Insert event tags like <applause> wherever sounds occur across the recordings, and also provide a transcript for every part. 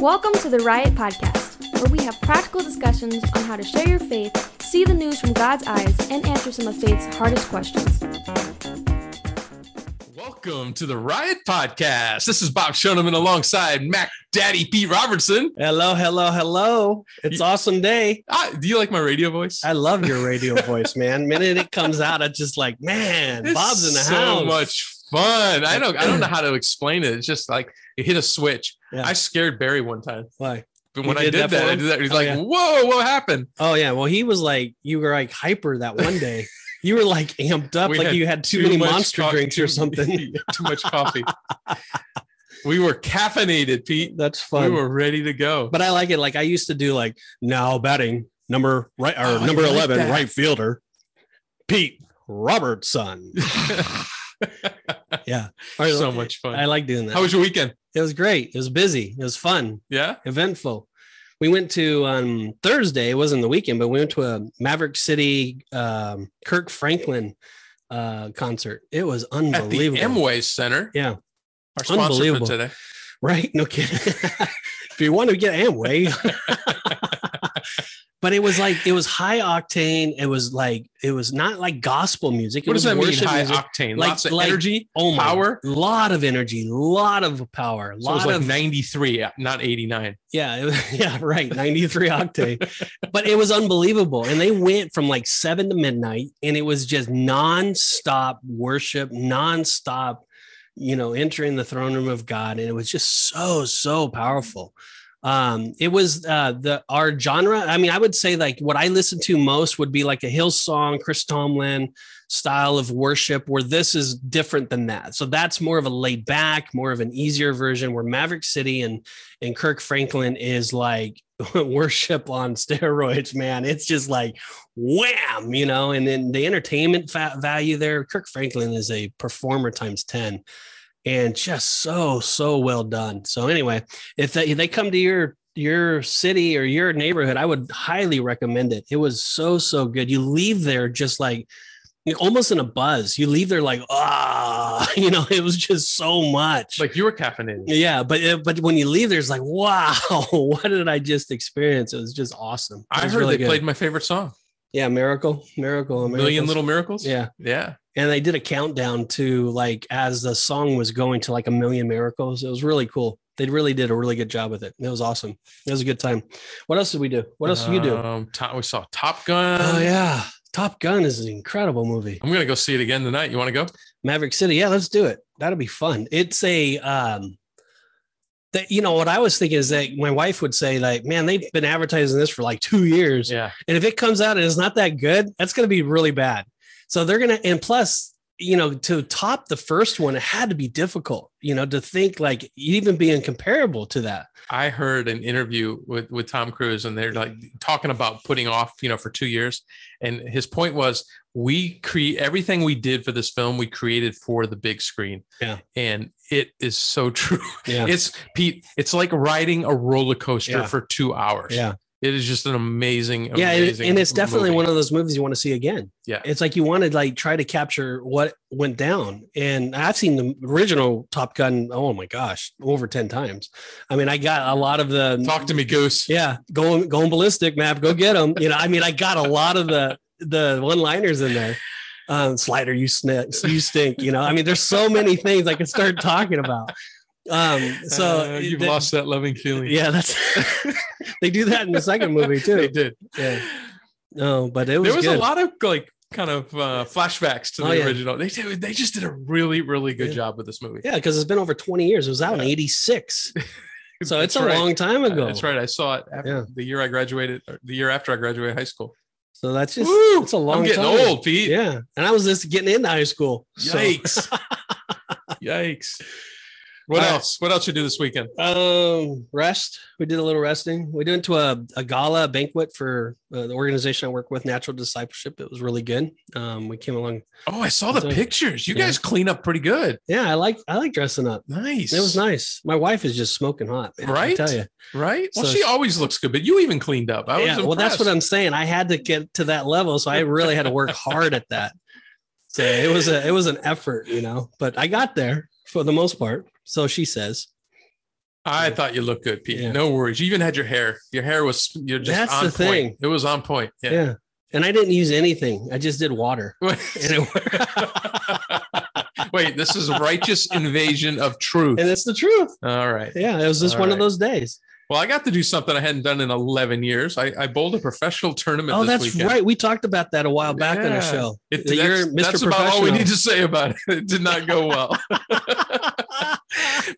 Welcome to the Riot Podcast, where we have practical discussions on how to share your faith, see the news from God's eyes, and answer some of faith's hardest questions. Welcome to the Riot Podcast. This is Bob Shoneman alongside Mac Daddy Pete Robertson. Hello, hello, hello. It's awesome day. Ah, do you like my radio voice? I love your radio <laughs> voice, man. Minute it comes out, it's just like, man, It's Bob's in the so house. So much fun. I don't I don't know <clears throat> how to explain it. It's just like you hit a switch. Yeah. I scared Barry one time. Why? But when I did did that that, I did that. He's Oh, like, yeah. whoa, what happened? Oh yeah. Well, he was like, you were like hyper that one day. <laughs> you were like amped up, We like you had too, many monster coffee- drinks or <laughs> something. too much coffee. <laughs> we were caffeinated, Pete. That's funny. We were ready to go. but I like it. Like I used to do like now batting number right or Oh, number like eleven that. right fielder, Pete Robertson. Yeah. <laughs> so much fun. I like doing that. How was your weekend? it was great. It was busy. It was fun. Yeah. eventful. We went to on Thursday. It wasn't the weekend, but we went to a Maverick City um, Kirk Franklin uh, concert. It was unbelievable. At the. Amway Center. Yeah, Our sponsor for Unbelievable. today. right? No kidding. <laughs> if you want to get Amway, <laughs> but it was like it was high octane. It was like it was not like gospel music. It What was does that mean? High music. octane. Like- Lots of like- energy. Oh my, power? lot of energy, lot of power, So it lot was like of 93, not 89. Yeah, it was, <laughs> yeah, right. 93 octane. but it was unbelievable. And they went from like seven to midnight and it was just nonstop worship, nonstop, you know, entering the throne room of God. And it was just so, so powerful. Um, it was uh the our genre. I mean, I would say like what I listen to most would be like a Hillsong, Chris Tomlin style of worship, where this is different than that. So that's more of a laid back, more of an easier version where Maverick City and and Kirk Franklin is like <laughs> worship on steroids, man. It's just like wham, you know. And then the entertainment value there, Kirk Franklin is a performer times 10 and just so, so well done. So, anyway, if they, if they come to your your city or your neighborhood, I would highly recommend it. It was so, so good. You leave there just like almost in a buzz. You leave there like, ah, <laughs> you know, it was just so much. Like you were caffeinated. Yeah, but uh, but when you leave, there's like, wow, <laughs> what did I just experience? It was just awesome. It I heard really they good. played my favorite song, yeah, miracle, miracle, Million Little Miracles. Yeah, Yeah. and they did a countdown to like as the song was going to like a million miracles. It was really cool. They really did a really good job with it. It was awesome. It was a good time. What else did we do? What else did you do? Um, Top, we saw Top Gun. oh yeah, Top Gun is an incredible movie. I'm going to go see it again tonight. You want to go? Maverick City. Yeah, let's do it. That'll be fun. It's a um that you know what I was thinking is that my wife would say like, man, they've been advertising this for like two years, Yeah. and if it comes out and it's not that good, that's going to be really bad. So they're gonna, and plus, you know, to top the first one, it had to be difficult, you know, to think like even being comparable to that. I heard an interview with, with Tom Cruise and they're like talking about putting off, you know, for two years. And his point was we create everything we did for this film, we created for the big screen. Yeah. And it is so <laughs> true. Yeah, It's Pete, it's like riding a roller coaster Yeah. for two hours. yeah, It is just an amazing, yeah, and, amazing and it's definitely movie. one of those movies you want to see again. Yeah. it's like you want to like try to capture what went down. And I've seen the original Top Gun. Oh my gosh, over ten times. I mean, I got a lot of the Talk to me, Goose. Yeah, going going ballistic, Mav. Go get them. You know, I mean, I got a lot of the the one liners in there. Um, Slider, you snip, you stink. You know, I mean, there's so many things I could start talking about. Um, so Uh, you've the- lost that loving feeling. Yeah, that's <laughs> they do that in the second movie too. they did. Yeah. No, but it was there was good. a lot of like kind of uh, flashbacks to the Oh, yeah. original. They did, they just did a really really good Yeah. job with this movie. Yeah, because it's been over 20 years. It was out in 86. <laughs> So it's a right. long time ago. That's right. I saw it after Yeah. the year I graduated, or the year after I graduated high school. So that's just Woo! it's a long I'm getting time. old, Pete. Yeah. And I was just getting into high school. So- Yikes! <laughs> What All right. else? What else you do this weekend? Um, rest. We did a little resting. We went to a, a gala banquet for uh, the organization I work with, Natural Discipleship. It was really good. Um, we came along. Oh, I saw the pictures. You Yeah. guys clean up pretty good. Yeah, I like I like dressing up. Nice. It was nice. My wife is just smoking hot, man, Right? I tell you. right? Well, So- she always looks good, but you even cleaned up. I was yeah, well, that's what I'm saying. I had to get to that level, so I really had to work hard at that. So it was a it was an effort, you know, but I got there for the most part. So she says. I thought you looked good, Pete. Yeah. No worries. You even had your hair. Your hair was you're just That's on the point. thing. It was on point. Yeah. Yeah. And I didn't use anything. I just did water. <laughs> And it, <laughs> Wait, this is righteous invasion of truth. and it's the truth. All right. Yeah, it was just All one of those days. Well, I got to do something I hadn't done in 11 years. I, I bowled a professional tournament. Oh, this that's weekend. right. We talked about that a while back on our show. It, that's, Mr. that's about all we need to say about it. It did not go <laughs> well,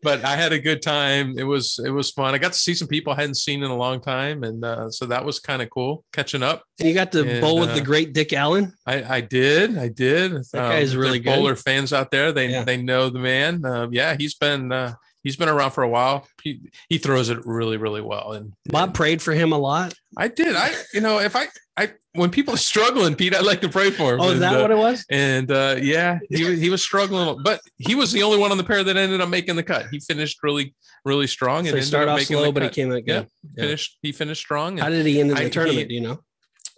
but I had a good time. It was it was fun. I got to see some people I hadn't seen in a long time, and uh, so that was kind of cool catching up. And you got to And, bowl with uh, the great Dick Allen. I, I did, I did. That guy's really good. Bowler fans out there, they Yeah. they know the man. Um, yeah, he's been uh, he's been around for a while. He, he throws it really really well, and Bob prayed for him a lot. I did. I you know if I I when people are struggling, Pete, I like to pray for him. Oh, is And, that uh, what it was? And uh, yeah, he was- he was struggling, but he was the only one on the pair that ended up making the cut. He finished really really strong So and he started off making slow, but he came out Yeah, good. yeah. finished. He finished strong. How did he end in the I- tournament? he- do you know?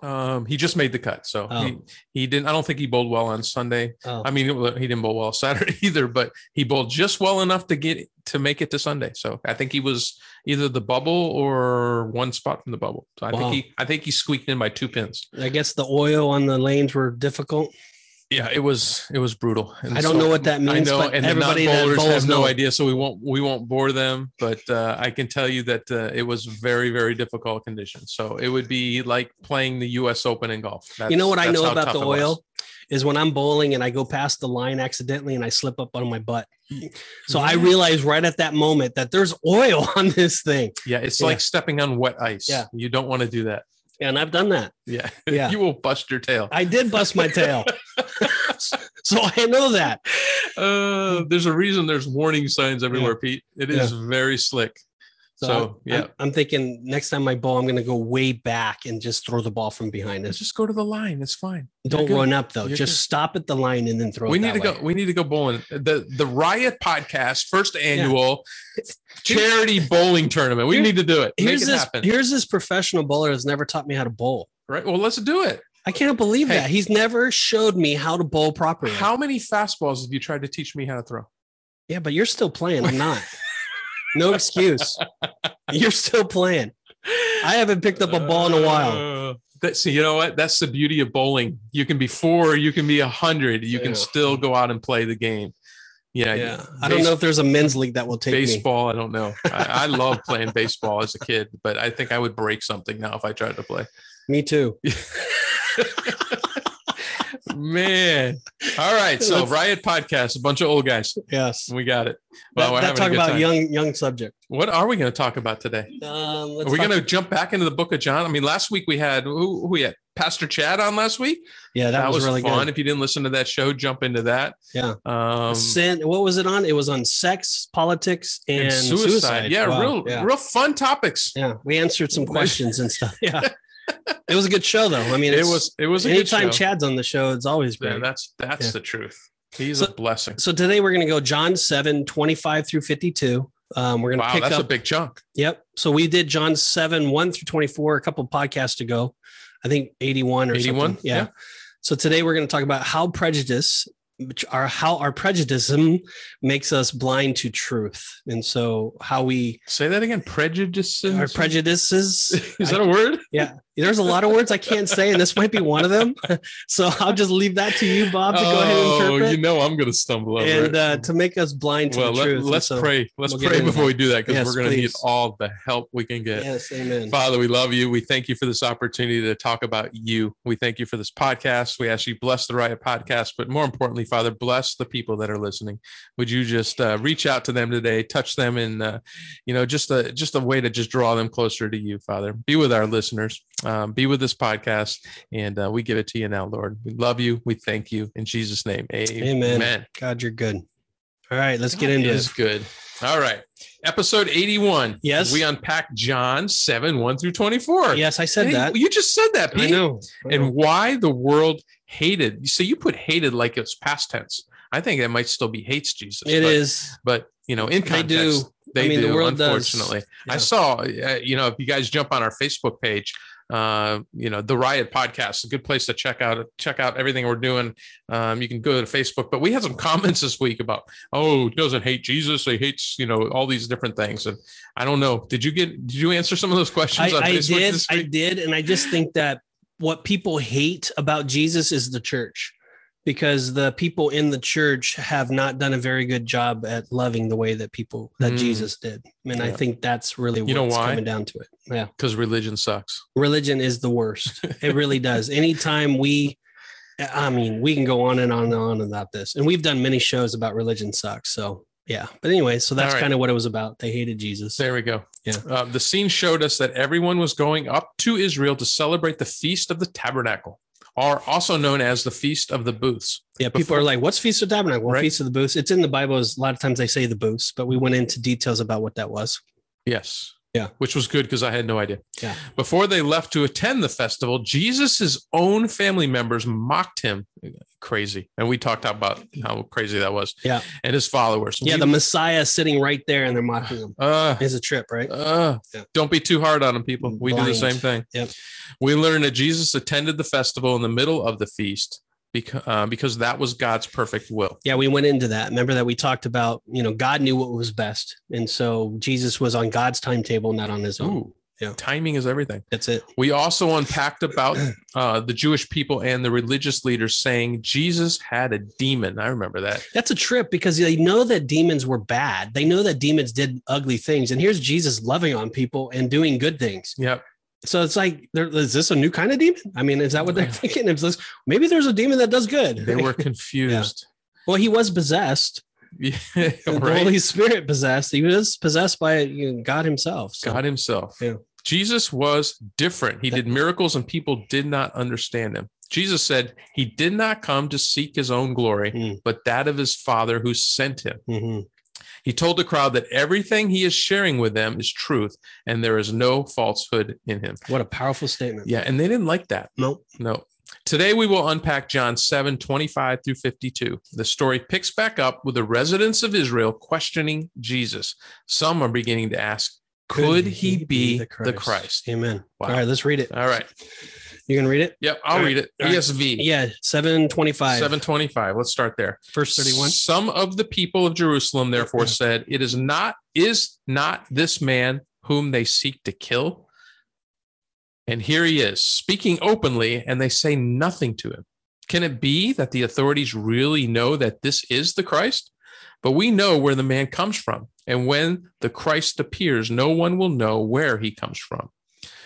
Um, he just made the cut, so Oh. he, he didn't. I don't think he bowled well on Sunday. Oh, I mean, he didn't bowl well <laughs> Saturday either, but he bowled just well enough to get to make it to Sunday. So I think he was either the bubble or one spot from the bubble. So I Wow. think he I think he squeaked in by two pins. I guess the oil on the lanes were difficult. Yeah, it was it was brutal. And I don't so- know what that means. I know, and everybody that bowls have no idea, so we won't we won't bore them. But uh, I can tell you that uh, it was very very difficult conditions. So it would be like playing the U.S. Open in golf. you know what I know about the oil is when I'm bowling and I go past the line accidentally and I slip up on my butt. So I Yeah. realize right at that moment that there's oil <laughs> on this thing. Yeah, it's Yeah. like stepping on wet ice. Yeah. you don't want to do that. And I've done that. Yeah, <laughs> Yeah. you will bust your tail. I did bust my tail. <laughs> <laughs> so I know that. Uh, there's a reason there's warning signs everywhere, Pete. It is very slick. So, I'm- yeah. I'm, I'm thinking next time I bowl, I'm going to go way back and just throw the ball from behind Let's just go to the line. It's fine. Don't run up though. You're just good. stop at the line and then throw we it need to way. go we need to go bowling the the riot podcast first annual <laughs> charity bowling tournament we Here- need to do it make Here's it this. happen Here's this professional bowler that's never taught me how to bowl. right well let's do it I can't believe Hey. that he's never showed me how to bowl properly. how many fastballs have you tried to teach me how to throw Yeah, but you're still playing. I'm not. <laughs> no excuse. You're still playing. I haven't picked up a ball in a while. Uh, you know what? That's the beauty of bowling. You can be four, you can be a hundred, you Yeah. can still go out and play the game. Yeah, Yeah. I don't know if there's a men's league that will take me. baseball. I don't know. I, I love playing baseball as a kid, but I think I would break something now if I tried to play. Me too. <laughs> Man. All right. So Let's- Riot Podcast, a bunch of old guys. Yes. We got it. That, we're that talk about time. young young subject. What are we going to talk about today? Um, Are we going to jump back into the book of John? I mean, last week we had who, who we had Pastor Chad on last week. Yeah, that, was, really fun. good. If you didn't listen to that show, jump into that. Yeah. Um, Sin, what was it on? It was on sex, politics, and, and suicide. suicide. Yeah, Wow. real, Yeah. real fun topics. Yeah, we answered some <laughs> questions and stuff. Yeah, it was a good show, though. I mean, It was, it was a good anytime. Chad's on the show, it's always Yeah, great. that's that's Yeah. the truth. He's So- a blessing. so today we're going to go John 7, 25 through 52. Um, we're going to Wow, pick that's up. a big chunk. Yep. So we did John 7, 1 through 24 a couple podcasts ago. I think 81 or 81, something. Yeah. yeah. So today we're going to talk about how prejudice, our how our prejudice makes us blind to truth. And so how we, Say that again. Prejudices. our prejudices. <laughs> Is that a word? yeah. There's a lot of words I can't say, and this might be one of them. <laughs> So I'll just leave that to you, Bob, to go ahead and Oh, interpret you know I'm going to stumble over and it. uh, to make us blind to well, the let, truth. Us so- pray. Let's we'll pray before we do that because Yes, we're going to need all the help we can get. Yes, amen. Father, we love you. We thank you for this opportunity to talk about you. We thank you for this podcast. We ask you bless the Riot podcast, but more importantly, Father, bless the people that are listening. Would you just uh, reach out to them today, touch them and uh, you know, just a just a way to just draw them closer to you, Father. Be with our listeners. Um, be with this podcast, and uh, we give it to you now, Lord. We love you. We thank you in Jesus' name. Amen. Amen. God, you're good. All right, let's get into is it. good. All right. Episode 81. Yes. We unpack John 7, 1 through 24. Yes, I said Hey, that. You just said that, I Pete. know. I know. And why the world hated. So you put hated like it's past tense. I think that might still be hates Jesus. It but, is. But, you know, in context, They do. they I mean, do, the world does. unfortunately. I saw, uh, you know, if you guys jump on our Facebook page, uh, you know, the Riot Podcast, a good place to check out check out everything we're doing. Um, you can go to Facebook, but we had some <laughs> comments this week about, oh, he doesn't hate Jesus, he hates, you know, all these different things. And I don't know. Did you get? Did you answer some of those questions? I, I did. I did, and I just think that what people hate about Jesus is the church because the people in the church have not done a very good job at loving the way that people that mm. Jesus did. And yeah. I think that's really you know why? coming down to it. Yeah. Because religion sucks. Religion is the worst. it really does. Anytime we I mean, we can go on and on and on about this. And we've done many shows about religion sucks. So yeah. But anyway, so that's right. kind of what it was about. They hated Jesus. There we go. Yeah. Uh, the scene showed us that everyone was going up to Israel to celebrate the Feast of the Tabernacle are also known as the Feast of the Booths. Yeah, people Before, are like, "What's Feast of Tabernacle? Well, right? Feast of the Booths." It's in the Bible. A lot of times they say the booths, but we went into details about what that was. Yes. Yeah. Which was good because I had no idea. Yeah. Before they left to attend the festival, Jesus's own family members mocked him. Crazy. And we talked about how crazy that was. Yeah. And his followers. Yeah. We, the Messiah sitting right there and they're mocking him. Uh, it's a trip, right? Uh, yeah. Don't be too hard on him, people. We Blind. do the same thing. Yep. We learned that Jesus attended the festival in the middle of the feast because uh, because that was God's perfect will. Yeah, we went into that. Remember that we talked about, you know, God knew what was best, and so Jesus was on God's timetable, not on his own. Ooh, yeah, timing is everything. That's it. We also unpacked about uh, the Jewish people and the religious leaders saying Jesus had a demon. I remember that. That's a trip because they know that demons were bad. They know that demons did ugly things, and here's Jesus loving on people and doing good things. Yep. So it's like, there, is this a new kind of demon? I mean, is that what they're thinking? It's this, maybe there's a demon that does good. They were <laughs> confused. yeah. Well, he was possessed. Yeah, <laughs> right? The Holy Spirit possessed. He was possessed by you know, God Himself. So. God Himself. Yeah. Jesus was different. He did miracles and people did not understand him. Jesus said he did not come to seek his own glory, mm. but that of his Father who sent him. Mm-hmm. He told the crowd that everything he is sharing with them is truth and there is no falsehood in him. What a powerful statement. Yeah. And they didn't like that. Nope. No. Today we will unpack John 7 25 through 52. The story picks back up with the residents of Israel questioning Jesus. Some are beginning to ask, could, could he, he, be the Christ? the Christ? Amen. Wow. All right, let's read it. All right. You can read it? Yep, I'll read it. ESV. Yeah, 725. 725. Let's start there. Verse 31. Some of the people of Jerusalem therefore said, It is not, is not this man whom they seek to kill? And here he is speaking openly, and they say nothing to him. Can it be that the authorities really know that this is the Christ? But we know where the man comes from. And when the Christ appears, no one will know where he comes from.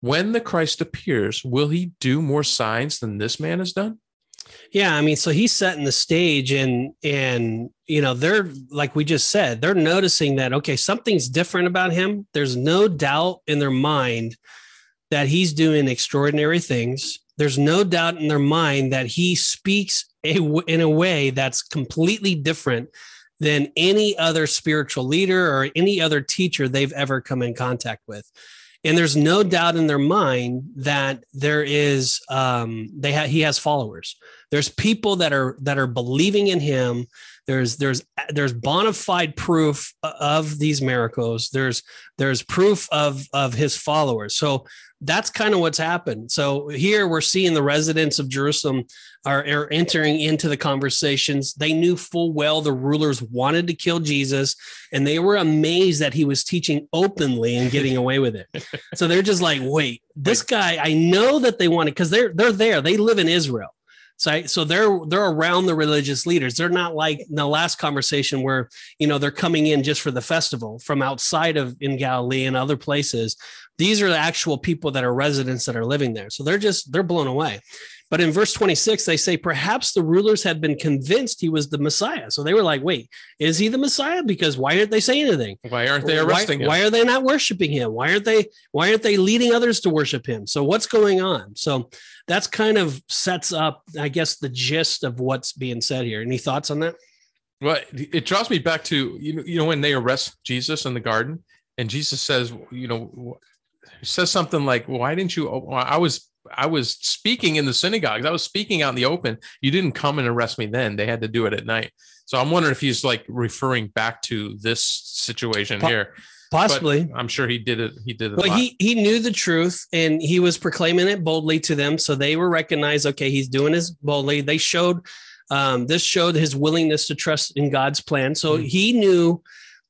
when the Christ appears, will he do more signs than this man has done? Yeah, I mean, so he's setting the stage and and you know, they're like we just said, they're noticing that okay, something's different about him. There's no doubt in their mind that he's doing extraordinary things. There's no doubt in their mind that he speaks a, in a way that's completely different than any other spiritual leader or any other teacher they've ever come in contact with and there's no doubt in their mind that there is um, they ha- he has followers. There's people that are that are believing in him. There's there's there's bona fide proof of these miracles. There's there's proof of of his followers. So that's kind of what's happened. So here we're seeing the residents of jerusalem are, are entering into the conversations. They knew full well the rulers wanted to kill jesus and they were amazed that he was teaching openly and getting <laughs> away with it. So they're just like wait this guy i know that they want it because they're they're there. They live in israel. So, so they're they're around the religious leaders. They're not like the last conversation where you know they're coming in just for the festival from outside of in Galilee and other places, these are the actual people that are residents that are living there. So they're just they're blown away. But in verse 26, they say, perhaps the rulers had been convinced he was the Messiah. So they were like, wait, is he the Messiah? Because why aren't they saying anything? Why aren't they arresting why, him? Why are they not worshiping him? Why aren't they why aren't they leading others to worship him? So what's going on? So that's kind of sets up, I guess, the gist of what's being said here. Any thoughts on that? Well, it draws me back to you know, you know when they arrest Jesus in the garden, and Jesus says, you know, says something like, "Why didn't you?" I was I was speaking in the synagogues. I was speaking out in the open. You didn't come and arrest me then. They had to do it at night. So I'm wondering if he's like referring back to this situation Po- here. Possibly. But I'm sure he did it. He did it. Well, he he knew the truth and he was proclaiming it boldly to them, so they were recognized. Okay, he's doing this boldly. They showed um, this showed his willingness to trust in God's plan. So Mhm. he knew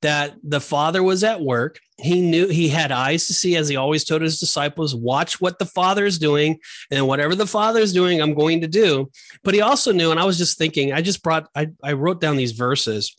that the Father was at work. He knew he had eyes to see, as he always told his disciples, watch what the Father is doing, and whatever the Father is doing, I'm going to do. But he also knew, and I was just thinking, I just brought, I, I wrote down these verses.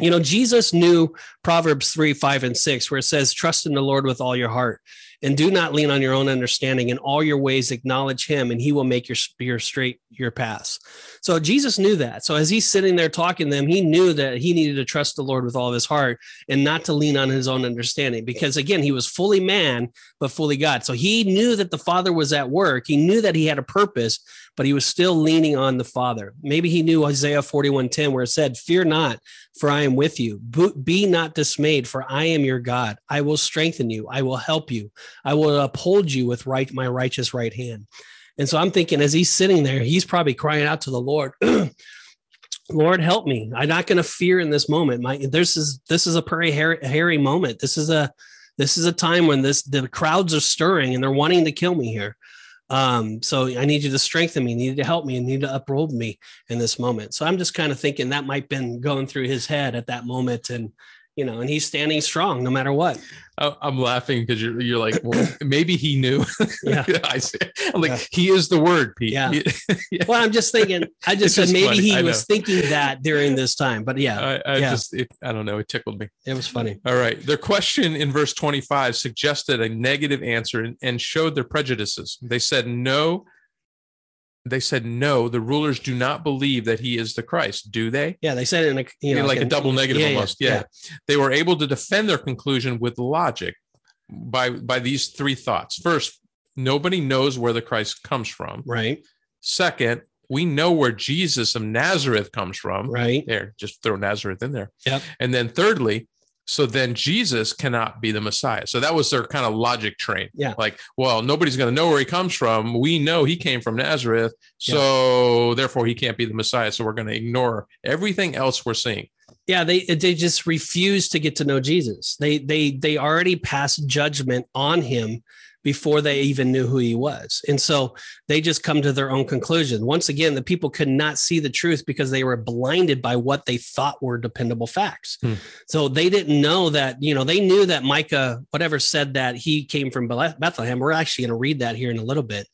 You know, Jesus knew Proverbs 3, 5, and 6, where it says, Trust in the Lord with all your heart and do not lean on your own understanding. In all your ways, acknowledge him, and he will make your, your straight your paths. So Jesus knew that. So as he's sitting there talking to them, he knew that he needed to trust the Lord with all of his heart and not to lean on his own understanding. Because again, he was fully man, but fully God. So he knew that the Father was at work. He knew that he had a purpose, but he was still leaning on the Father. Maybe he knew Isaiah 41:10, where it said, Fear not, for I am with you. Be not dismayed, for I am your God. I will strengthen you. I will help you. I will uphold you with right my righteous right hand. And so I'm thinking as he's sitting there, he's probably crying out to the Lord, <clears throat> Lord, help me. I'm not going to fear in this moment. My this is this is a hairy, hairy moment. This is a this is a time when this the crowds are stirring and they're wanting to kill me here. Um, so I need you to strengthen me, need to help me, and need to uphold me in this moment. So I'm just kind of thinking that might have been going through his head at that moment, and you know, and he's standing strong no matter what. I'm laughing because you're you're like, well, maybe he knew. Yeah. <laughs> I see. I'm like, Yeah. he is the word, Pete. Yeah. <laughs> Yeah. Well, I'm just thinking. I It's just said just maybe funny. he was thinking that during this time, but yeah, I, I Yeah. just, it, I don't know. It tickled me. it was funny. All right. Their question in verse 25 suggested a negative answer and, and showed their prejudices. They said, no. They said, no, the rulers do not believe that he is the Christ, do they? Yeah, they said it in a you know like a double negative yeah, yeah, almost. Yeah. They were able to defend their conclusion with logic by by these three thoughts. First, nobody knows where the Christ comes from. right, Second, we know where Jesus of Nazareth comes from. right, There, just throw Nazareth in there. Yep. And then thirdly, so then Jesus cannot be the Messiah. So that was their kind of logic train. Yeah. Like, well, nobody's going to know where he comes from. We know he came from Nazareth. So therefore he can't be the Messiah. So we're going to ignore everything else we're seeing. yeah. They they just refuse to get to know Jesus. They they they already passed judgment on him before they even knew who he was, and so they just come to their own conclusion. Once again, the people could not see the truth because they were blinded by what they thought were dependable facts. Hmm. So they didn't know that you know they knew that Micah whatever said that he came from Bethlehem. We're actually going to read that here in a little bit.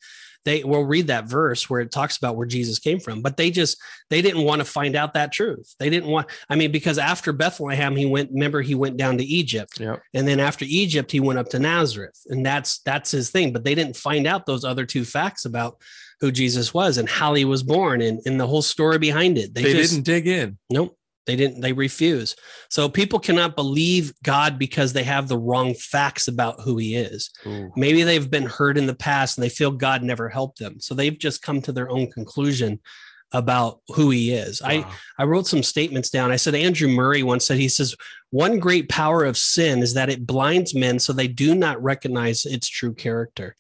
They will read that verse where it talks about where Jesus came from, but they just they didn't want to find out that truth. They didn't want. I mean, because after Bethlehem, he went. Remember, he went down to Egypt, Yeah. and then after Egypt, he went up to Nazareth, and that's that's his thing. But they didn't find out those other two facts about who Jesus was and how he was born and, and the whole story behind it. They, They, just, didn't dig in. Nope. They didn't, they refuse. So people cannot believe God because they have the wrong facts about who he is. Ooh. Maybe they've been hurt in the past and they feel God never helped them. So they've just come to their own conclusion about who he is. I, I wrote some statements down. I said Andrew Murray once said he says one great power of sin is that it blinds men so they do not recognize its true character.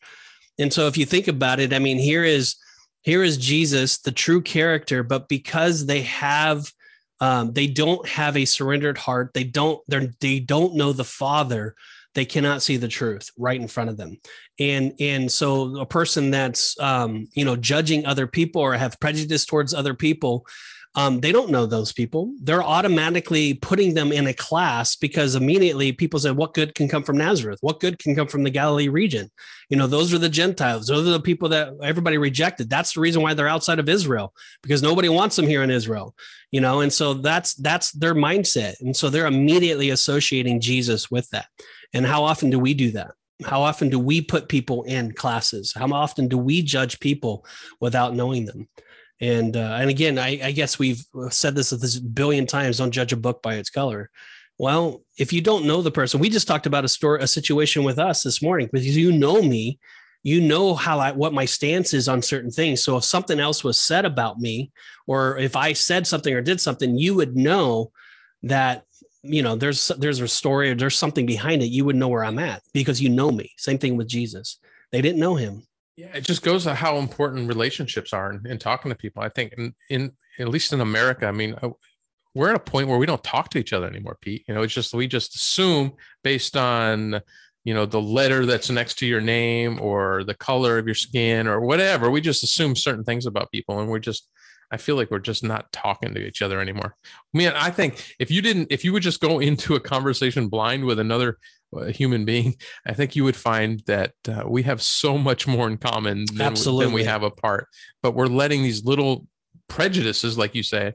And so if you think about it, I mean here is here is Jesus, the true character, but because they have um, they don't have a surrendered heart, they don't they they don't know the Father, they cannot see the truth right in front of them. And and so a person that's um, you know judging other people or have prejudice towards other people um, they don't know those people. They're automatically putting them in a class because immediately people say what good can come from nazareth? What good can come from the galilee region? You know those are the gentiles. Those are the people that everybody rejected. That's the reason why they're outside of israel because nobody wants them here in israel you know? And so that's that's their mindset. And so they're immediately associating jesus with that. And how often do we do that? How often do we put people in classes? How often do we judge people without knowing them and uh, and again I, I guess we've said this a billion times don't judge a book by its color. Well if you don't know the person we just talked about a story a situation with us this morning because you know me. You know how I, what my stance is on certain things. So if something else was said about me or if i said something or did something you would know that you know there's there's a story or there's something behind it. You would know where i'm at because you know me. Same thing with jesus. They didn't know him yeah it just goes to how important relationships are in, in talking to people i think in, in at least in america i mean uh, we're at a point where we don't talk to each other anymore pete you know it's just we just assume based on you know the letter that's next to your name or the color of your skin or whatever we just assume certain things about people and we're just I feel like we're just not talking to each other anymore. Man, I think if you didn't, if you would just go <laughs> into a conversation blind with another uh, human being, I think you would find that uh, we have so much more in common than, Absolutely. than we have apart. But we're letting these little prejudices, like you say,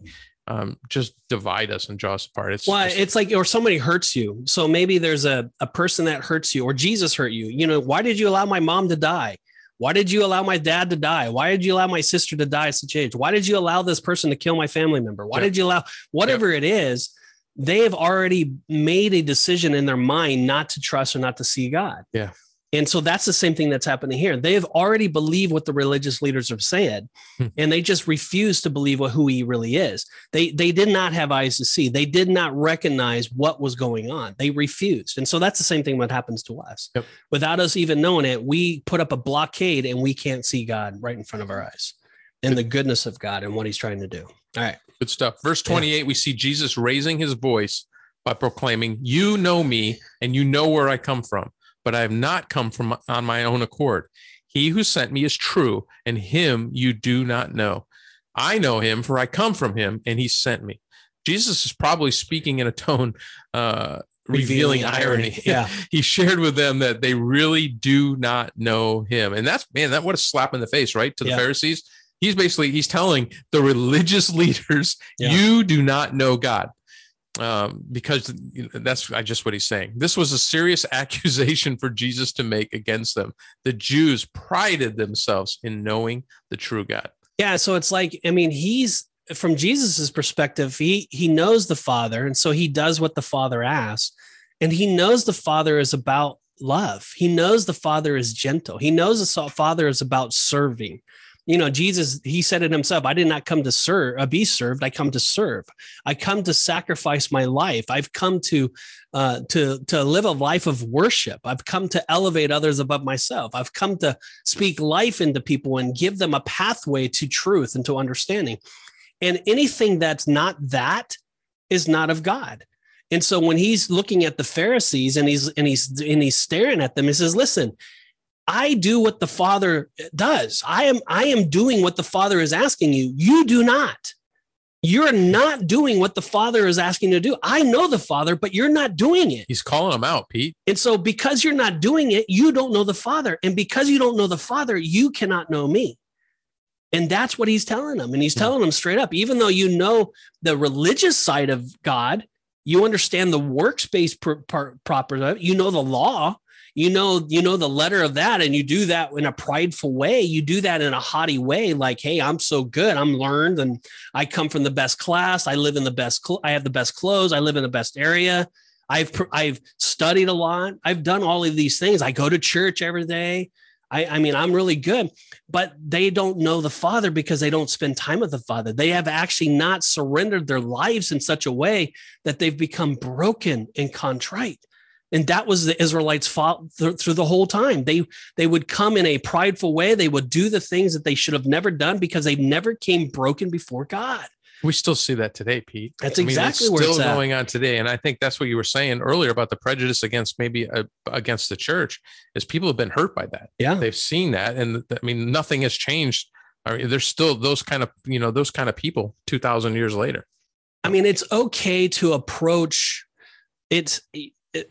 um, just divide us and draw us apart. It's well, just, it's like, or somebody hurts you. So maybe there's a, a person that hurts you, or Jesus hurt you. You know, why did you allow my mom to die? Why did you allow my dad to die? Why did you allow my sister to die at such age? Why did you allow this person to kill my family member? Why yeah. did you allow whatever yeah. it is? They have already made a decision in their mind not to trust or not to see God. Yeah. And so that's the same thing that's happening here. They have already believed what the religious leaders have said, hmm. and they just refuse to believe what, who he really is. They they did not have eyes to see. They did not recognize what was going on. They refused. And so that's the same thing that happens to us. Yep. Without us even knowing it, we put up a blockade and we can't see God right in front of our eyes and the goodness of God and what he's trying to do. All right. Good stuff. Verse 28, yeah. we see Jesus raising his voice by proclaiming, You know me and you know where I come from but I have not come from on my own accord. He who sent me is true, and him you do not know. I know him, for I come from him, and he sent me. Jesus is probably speaking in a tone uh, revealing, revealing irony. irony. <laughs> Yeah. he shared with them that they really do not know him. And that's, man, that what a slap in the face, right? To the yeah. Pharisees. He's basically, he's telling the religious <laughs> leaders, yeah. you do not know God um, because that's just what he's saying. This was a serious <laughs> accusation for Jesus to make against them. The Jews prided themselves in knowing the true God. Yeah, so it's like I mean, he's from Jesus's perspective, he he knows the Father, and so he does what the Father asks, and he knows the Father is about love. He knows the Father is gentle. He knows the Father is about serving you know jesus he said it himself i did not come to serve uh, be served i come to serve. I come to sacrifice my life. I've come to uh, to to live a life of worship. I've come to elevate others above myself. I've come to speak life into people and give them a pathway to truth and to understanding. And anything that's not that is not of god. And so when he's looking at the pharisees and he's and he's and he's staring at them he says listen I do what the Father does. I am I am doing what the Father is asking you. You do not. You're not doing what the Father is asking you to do. I know the Father, but you're not doing it. He's calling them out, Pete. And so because you're not doing it, you don't know the Father. And because you don't know the Father, you cannot know me. And that's what he's telling them. And he's hmm. telling them straight up, even though you know the religious side of God, you understand the workspace proper, you know the law, you know you know the letter of that and you do that in a prideful way. You do that in a haughty way like hey i'm so good. I'm learned and i come from the best class. I live in the best cl- i have the best clothes. I live in the best area. I've i've studied a lot. I've done all of these things. I go to church every day. I, I mean, I'm really good, but they don't know the Father because they don't spend time with the Father. They have actually not surrendered their lives in such a way that they've become broken and contrite and that was the israelites fought th- through the whole time. They they would come in a prideful way. They would do the things that they should have never done because they never came broken before god. We still see that today pete. That's I exactly mean, it's still going on today. And i think that's what you were saying earlier about the prejudice against maybe a, uh, against the church is people have been hurt by that. Yeah. They've seen that. And i mean nothing has changed. I mean, there's still those kind of you know those kind of people 2000 years later. I mean it's okay to approach it's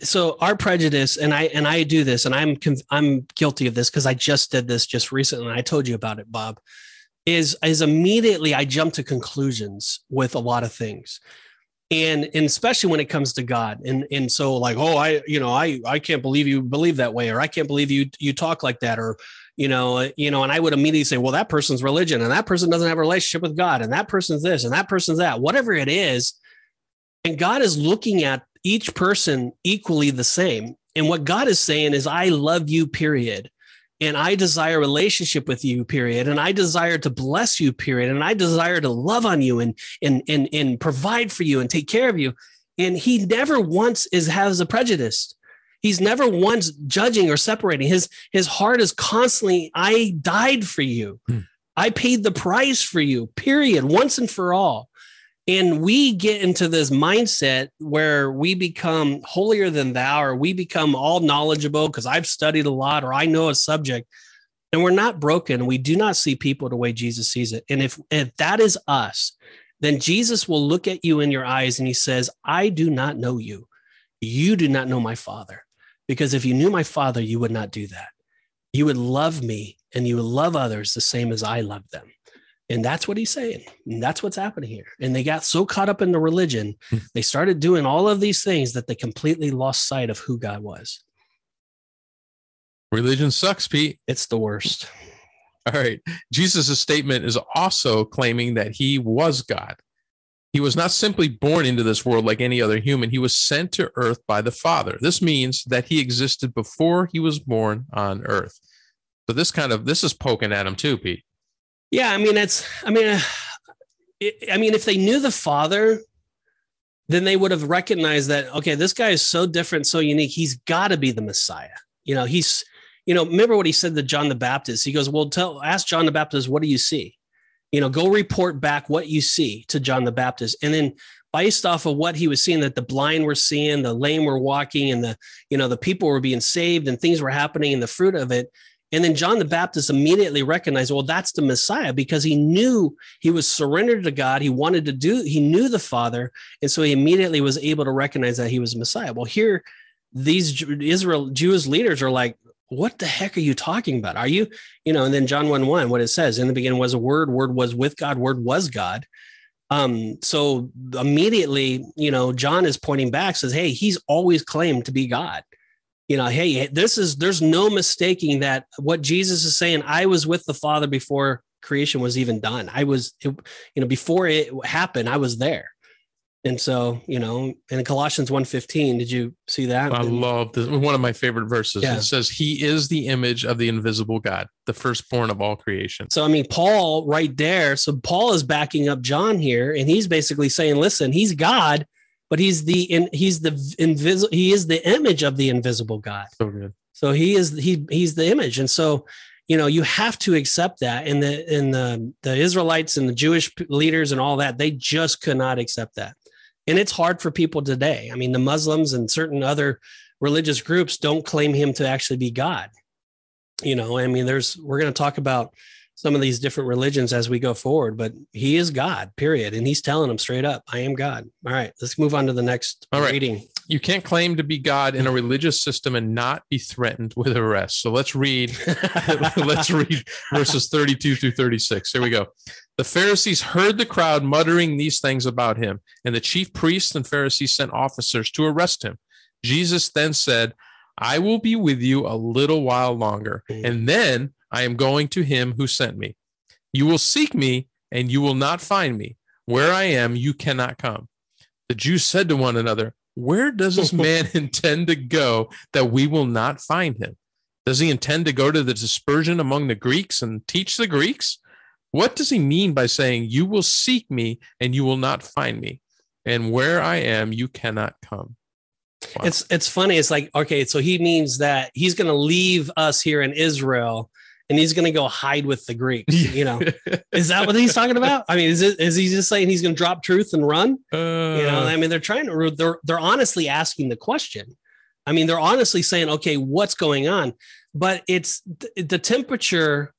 so our prejudice and i and i do this and i'm i'm guilty of this because i just did this just recently and i told you about it bob is is immediately i jump to conclusions with a lot of things and and especially when it comes to God. And and so like, oh, I you know, I I can't believe you believe that way, or I can't believe you you talk like that, or you know, you know, and I would immediately say, well, that person's religion, and that person doesn't have a relationship with God, and that person's this, and that person's that, whatever it is. And God is looking at each person equally the same. And what God is saying is, I love you, period and I desire a relationship with you, period. And I desire to bless you, period. And I desire to love on you and and and and provide for you and take care of you. And he never once is has a prejudice. He's never once judging or separating. His his heart is constantly, I died for you. Hmm. I paid the price for you, period, once and for all. And we get into this mindset where we become holier than thou, or we become all knowledgeable because I've studied a lot or I know a subject. And we're not broken. We do not see people the way Jesus sees it. And if, if that is us, then Jesus will look at you in your eyes and he says, I do not know you. You do not know my father. Because if you knew my father, you would not do that. You would love me and you would love others the same as I love them. And that's what he's saying. And that's what's happening here. And they got so caught up in the religion, hmm. they started doing all of these things that they completely lost sight of who God was. Religion sucks, Pete. It's the worst. All right. Jesus' statement is also claiming that he was God. He was not simply born into this world like any other human. He was sent to earth by the Father. This means that he existed before he was born on earth. So this kind of this is poking at him too, Pete. Yeah, I mean, it's. I mean, uh, I mean, if they knew the father, then they would have recognized that. Okay, this guy is so different, so unique. He's got to be the Messiah. You know, he's. You know, remember what he said to John the Baptist? He goes, "Well, tell ask John the Baptist, what do you see? You know, go report back what you see to John the Baptist, and then." based off of what he was seeing that the blind were seeing the lame were walking and the you know the people were being saved and things were happening and the fruit of it and then John the Baptist immediately recognized, well, that's the Messiah because he knew he was surrendered to God. He wanted to do, he knew the Father. And so he immediately was able to recognize that he was Messiah. Well, here, these Israel Jewish leaders are like, what the heck are you talking about? Are you, you know, and then John 1 1, what it says, in the beginning was a word, word was with God, word was God. Um, so immediately, you know, John is pointing back, says, Hey, he's always claimed to be God you know, hey, this is there's no mistaking that what Jesus is saying. I was with the Father before creation was even done. I was, you know, before it happened, I was there. And so, you know, in Colossians 1:15, did you see that? I love this. One of my favorite verses. Yeah. It says, He is the image of the invisible God, the firstborn of all creation. So I mean, Paul right there. So Paul is backing up John here, and he's basically saying, listen, he's God, but he's the in, he's the invisible he is the image of the invisible God. So good. So he is he he's the image, and so you know you have to accept that. And the and the the Israelites and the Jewish leaders and all that they just could not accept that, and it's hard for people today. I mean, the Muslims and certain other religious groups don't claim him to actually be God. You know, I mean, there's we're going to talk about some of these different religions as we go forward, but he is God, period. And he's telling them straight up, I am God. All right, let's move on to the next All right. reading. You can't claim to be God in a religious system and not be threatened with arrest. So let's read, <laughs> let's read verses 32 through 36. Here we go. The Pharisees heard the crowd muttering these things about him, and the chief priests and Pharisees sent officers to arrest him. Jesus then said, I will be with you a little while longer, mm. and then I am going to him who sent me. You will seek me, and you will not find me. Where I am, you cannot come. The Jews said to one another, Where does this <laughs> man intend to go that we will not find him? Does he intend to go to the dispersion among the Greeks and teach the Greeks? What does he mean by saying, You will seek me, and you will not find me? And where I am, you cannot come. Wow. It's it's funny. It's like okay, so he means that he's going to leave us here in Israel and he's going to go hide with the Greeks. You know, is that what he's talking about? I mean, is it is he just saying he's going to drop truth and run? Uh, you know, I mean, they're trying to they're they're honestly asking the question. I mean, they're honestly saying, okay, what's going on? But it's the temperature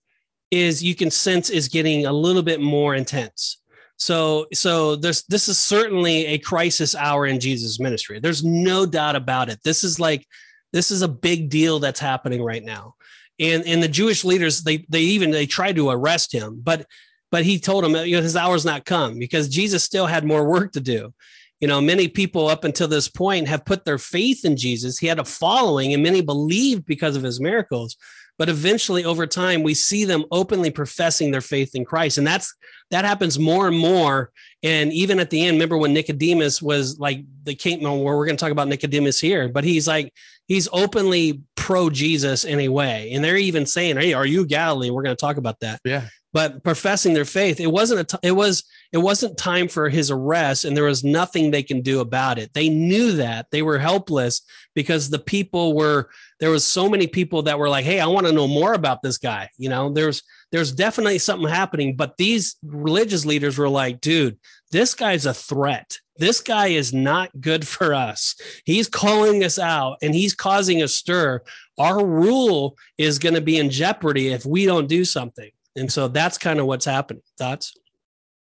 is you can sense is getting a little bit more intense. So, so this this is certainly a crisis hour in Jesus' ministry. There's no doubt about it. This is like this is a big deal that's happening right now and and the Jewish leaders they they even they tried to arrest him, but but he told them you know his hour's not come because Jesus still had more work to do. You know, many people up until this point have put their faith in Jesus. He had a following, and many believed because of his miracles. But eventually, over time, we see them openly professing their faith in Christ, and that's that happens more and more. And even at the end, remember when Nicodemus was like the king? Well, we're going to talk about Nicodemus here, but he's like he's openly pro Jesus in a way, and they're even saying, "Hey, are you Galilee?" We're going to talk about that. Yeah. But professing their faith it wasn't a t- it was it wasn't time for his arrest and there was nothing they can do about it. They knew that. They were helpless because the people were there was so many people that were like hey i want to know more about this guy you know? There's there's definitely something happening but these religious leaders were like dude this guy's a threat this guy is not good for us he's calling us out and he's causing a stir our rule is going to be in jeopardy if we don't do something and so that's kind of what's happening. Thoughts?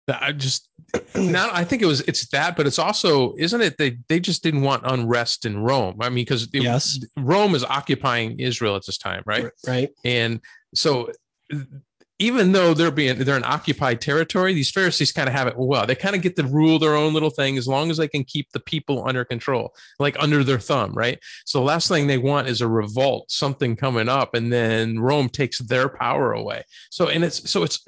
I just now I think it was it's that, but it's also isn't it they they just didn't want unrest in Rome. I mean, because yes. Rome is occupying Israel at this time, right? Right. And so even though they're being they're in occupied territory, these Pharisees kind of have it well. They kind of get to rule their own little thing as long as they can keep the people under control, like under their thumb, right? So the last thing they want is a revolt, something coming up, and then Rome takes their power away. So and it's so it's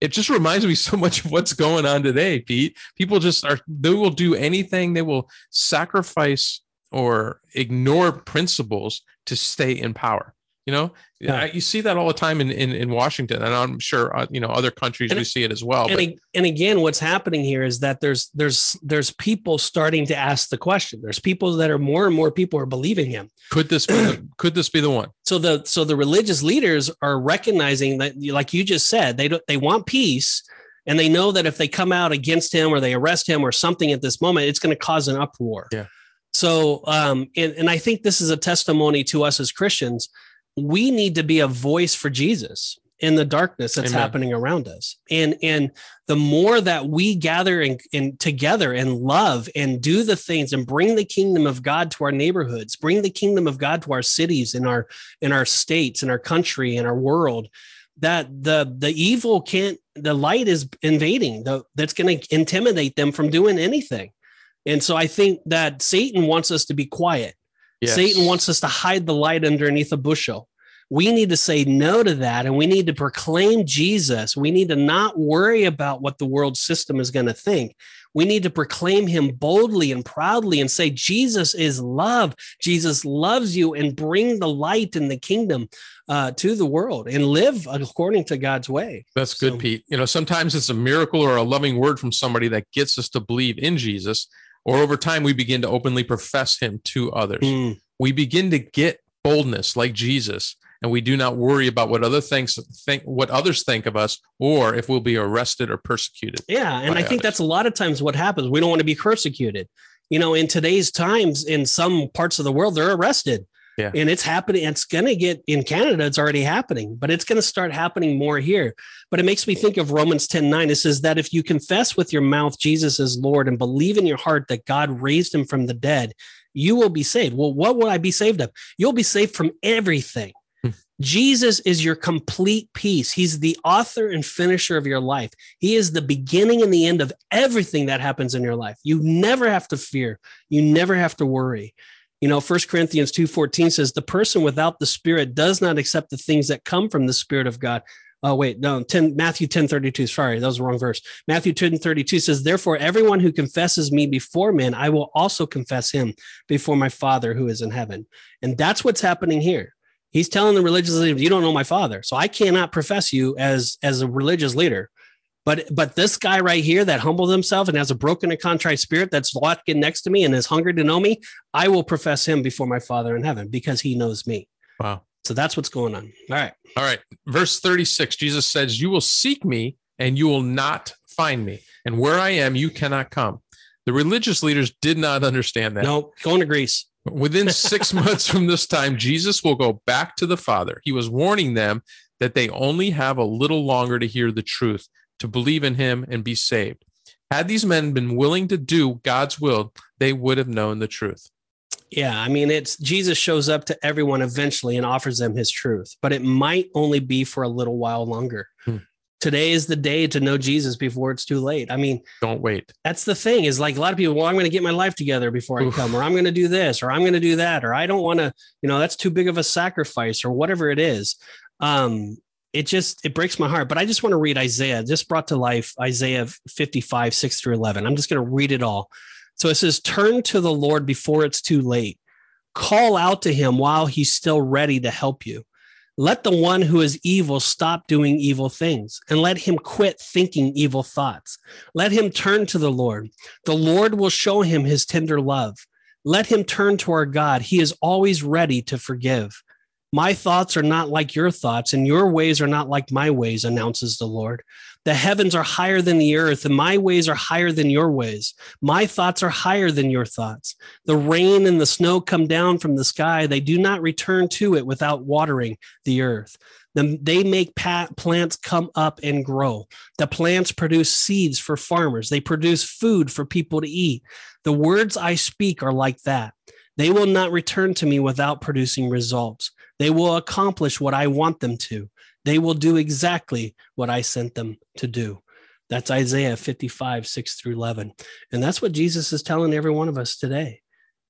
it just reminds me so much of what's going on today, Pete. People just are they will do anything, they will sacrifice or ignore principles to stay in power you know, yeah. you see that all the time in, in, in Washington, and I'm sure uh, you know other countries and we see it as well. And, but, and again, what's happening here is that there's there's there's people starting to ask the question. There's people that are more and more people are believing him. Could this be the, <clears throat> could this be the one? So the so the religious leaders are recognizing that, like you just said, they don't they want peace, and they know that if they come out against him or they arrest him or something at this moment, it's going to cause an uproar. Yeah. So, um, and, and I think this is a testimony to us as Christians we need to be a voice for Jesus in the darkness that's Amen. happening around us. And and the more that we gather and, and together and love and do the things and bring the kingdom of God to our neighborhoods, bring the kingdom of God to our cities, in our in our states, in our country, in our world, that the the evil can't the light is invading the, that's going to intimidate them from doing anything. And so I think that Satan wants us to be quiet. Yes. Satan wants us to hide the light underneath a bushel. We need to say no to that and we need to proclaim Jesus. We need to not worry about what the world system is going to think. We need to proclaim him boldly and proudly and say, Jesus is love. Jesus loves you and bring the light and the kingdom uh, to the world and live according to God's way. That's good, so, Pete. You know, sometimes it's a miracle or a loving word from somebody that gets us to believe in Jesus or over time we begin to openly profess him to others. Mm. We begin to get boldness like Jesus and we do not worry about what other things think what others think of us or if we'll be arrested or persecuted. Yeah, and I think that's a lot of times what happens. We don't want to be persecuted. You know, in today's times in some parts of the world they're arrested yeah. And it's happening. It's going to get in Canada, it's already happening, but it's going to start happening more here. But it makes me think of Romans 10 9. It says that if you confess with your mouth Jesus is Lord and believe in your heart that God raised him from the dead, you will be saved. Well, what will I be saved of? You'll be saved from everything. Jesus is your complete peace. He's the author and finisher of your life. He is the beginning and the end of everything that happens in your life. You never have to fear. You never have to worry. You know, First Corinthians 2:14 says the person without the spirit does not accept the things that come from the spirit of God. Oh, wait, no, 10 Matthew 10 32. Sorry, that was the wrong verse. Matthew 10 32 says, Therefore, everyone who confesses me before men, I will also confess him before my Father who is in heaven. And that's what's happening here. He's telling the religious leaders, You don't know my father. So I cannot profess you as, as a religious leader. But but this guy right here that humbled himself and has a broken and contrite spirit that's walking next to me and is hungry to know me, I will profess him before my Father in heaven because he knows me. Wow. So that's what's going on. All right. All right. Verse 36, Jesus says, You will seek me and you will not find me. And where I am, you cannot come. The religious leaders did not understand that. No, going to Greece. Within six <laughs> months from this time, Jesus will go back to the Father. He was warning them that they only have a little longer to hear the truth to believe in him and be saved. Had these men been willing to do God's will, they would have known the truth. Yeah, I mean, it's Jesus shows up to everyone eventually and offers them his truth, but it might only be for a little while longer. Today is the day to know Jesus before it's too late. I mean, Don't wait. that's the thing is like a lot of people, well, I'm going to get my life together before I Oof. come, or I'm going to do this, or I'm going to do that, or I don't want to, you know, that's too big of a sacrifice, or whatever it is. Um, it just it breaks my heart. But I just want to read Isaiah, just brought to life Isaiah 55, 6 through 11. I'm just going to read it all. So it says, Turn to the Lord before it's too late. Call out to him while he's still ready to help you. Let the one who is evil stop doing evil things and let him quit thinking evil thoughts. Let him turn to the Lord. The Lord will show him his tender love. Let him turn to our God. He is always ready to forgive. My thoughts are not like your thoughts, and your ways are not like my ways, announces the Lord. The heavens are higher than the earth, and my ways are higher than your ways. My thoughts are higher than your thoughts. The rain and the snow come down from the sky. They do not return to it without watering the earth. They make plants come up and grow. The plants produce seeds for farmers. They produce food for people to eat. The words I speak are like that. They will not return to me without producing results. They will accomplish what I want them to. They will do exactly what I sent them to do. That's Isaiah 55, 6 through 11. And that's what Jesus is telling every one of us today.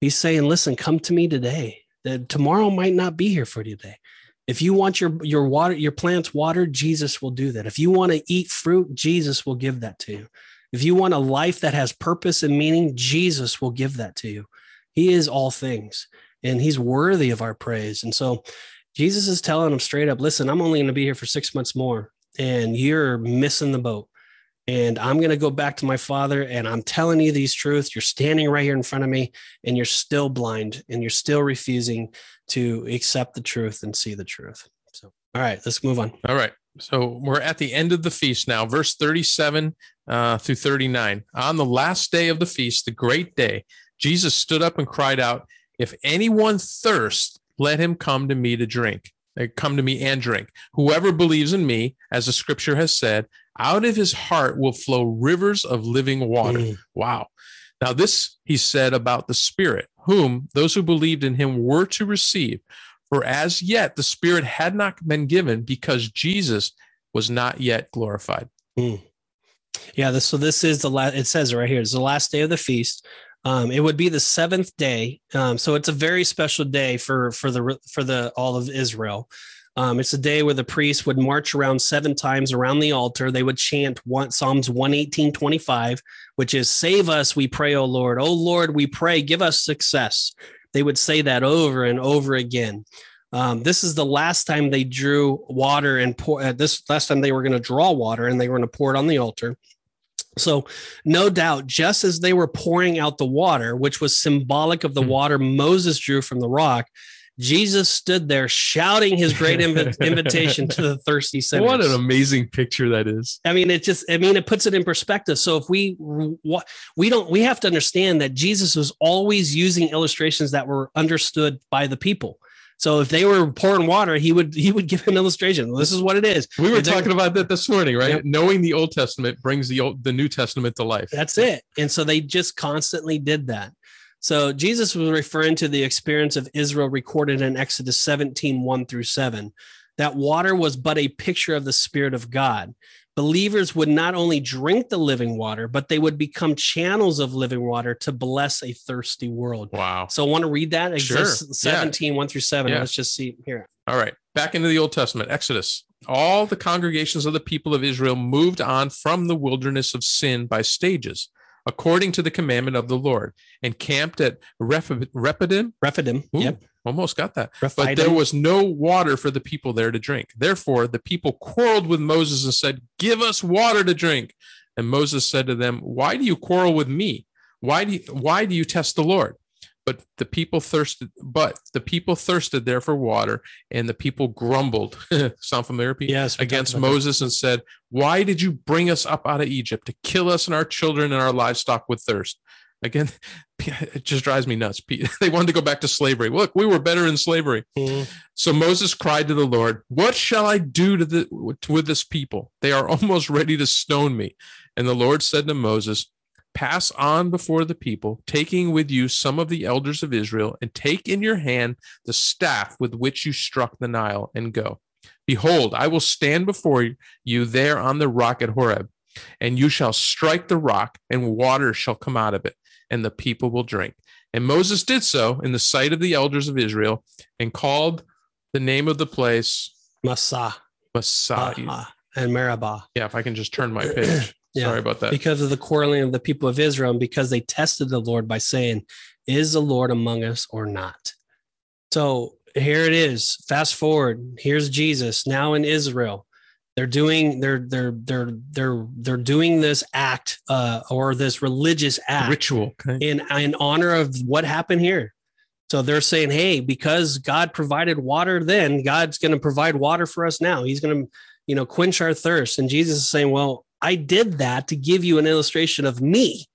He's saying, listen, come to me today. That tomorrow might not be here for you today. If you want your, your water, your plants watered, Jesus will do that. If you want to eat fruit, Jesus will give that to you. If you want a life that has purpose and meaning, Jesus will give that to you. He is all things and he's worthy of our praise. And so Jesus is telling him straight up, listen, I'm only going to be here for six months more and you're missing the boat. And I'm going to go back to my father and I'm telling you these truths. You're standing right here in front of me and you're still blind and you're still refusing to accept the truth and see the truth. So, all right, let's move on. All right. So we're at the end of the feast now, verse 37 uh, through 39. On the last day of the feast, the great day, Jesus stood up and cried out, If anyone thirst, let him come to me to drink. Uh, Come to me and drink. Whoever believes in me, as the scripture has said, out of his heart will flow rivers of living water. Mm. Wow. Now, this he said about the Spirit, whom those who believed in him were to receive. For as yet the Spirit had not been given because Jesus was not yet glorified. Yeah, this, so this is the last, it says right here. It's the last day of the feast. Um, it would be the seventh day. Um, so it's a very special day for, for the, for the, all of Israel. Um, it's a day where the priests would march around seven times around the altar. They would chant one, Psalms 118, 25, which is save us, we pray, O Lord. O Lord, we pray, give us success. They would say that over and over again. Um, this is the last time they drew water and pour. Uh, this last time they were going to draw water and they were going to pour it on the altar. So, no doubt, just as they were pouring out the water, which was symbolic of the Hmm. water Moses drew from the rock, Jesus stood there shouting his great invi- <laughs> invitation to the thirsty sinners. What an amazing picture that is. I mean, it just, I mean, it puts it in perspective. So if we, what we don't, we have to understand that Jesus was always using illustrations that were understood by the people. So if they were pouring water, he would, he would give an illustration. This is what it is. We were talking about that this morning, right? Yep. Knowing the Old Testament brings the old, the New Testament to life. That's it. And so they just constantly did that. So Jesus was referring to the experience of Israel recorded in Exodus 17, 1 through 7. That water was but a picture of the Spirit of God. Believers would not only drink the living water, but they would become channels of living water to bless a thirsty world. Wow. So I want to read that. Sure. Exodus Yeah. 17, 1 through 7. Yeah. Let's just see here. All right. Back into the Old Testament, Exodus. All the congregations of the people of Israel moved on from the wilderness of sin by stages, according to the commandment of the Lord, and camped at Reph- Rephidim. Rephidim. Ooh, Yep. Almost got that. But there was no water for the people there to drink. Therefore, the people quarreled with Moses and said, Give us water to drink. And Moses said to them, Why do you quarrel with me? Why do you, why do you test the Lord? But the people thirsted, but the people thirsted there for water, and the people grumbled. <laughs> Sound familiar? Pete? Yes. Against about that. Moses and said, Why did you bring us up out of Egypt to kill us and our children and our livestock with thirst? Again, <laughs> it just drives me nuts. <laughs> They wanted to go back to slavery. Look, we were better in slavery. Mhm. So Moses cried to the Lord, What shall I do to the, with this people? They are <laughs> almost ready to stone me. And the Lord said to Moses, Pass on before the people, taking with you some of the elders of Israel, and take in your hand the staff with which you struck the Nile, and go. Behold, I will stand before you there on the rock at Horeb, and you shall strike the rock, and water shall come out of it, and the people will drink. And Moses did so in the sight of the elders of Israel, and called the name of the place Massah Massah. and Meribah. yeah, if I can just turn my page. <clears throat> Yeah. Sorry about that. because of the quarreling of the people of Israel and because they tested the Lord by saying, Is the Lord among us or not? So here it is. Fast forward. Here's Jesus now in Israel. They're doing they're they're they're they're they're doing this act uh, or this religious act Ritual. okay? in in honor of what happened here. So they're saying, hey, because God provided water then, God's going to provide water for us now. He's going to, you know, quench our thirst. And Jesus is saying, well, I did that to give you an illustration of me.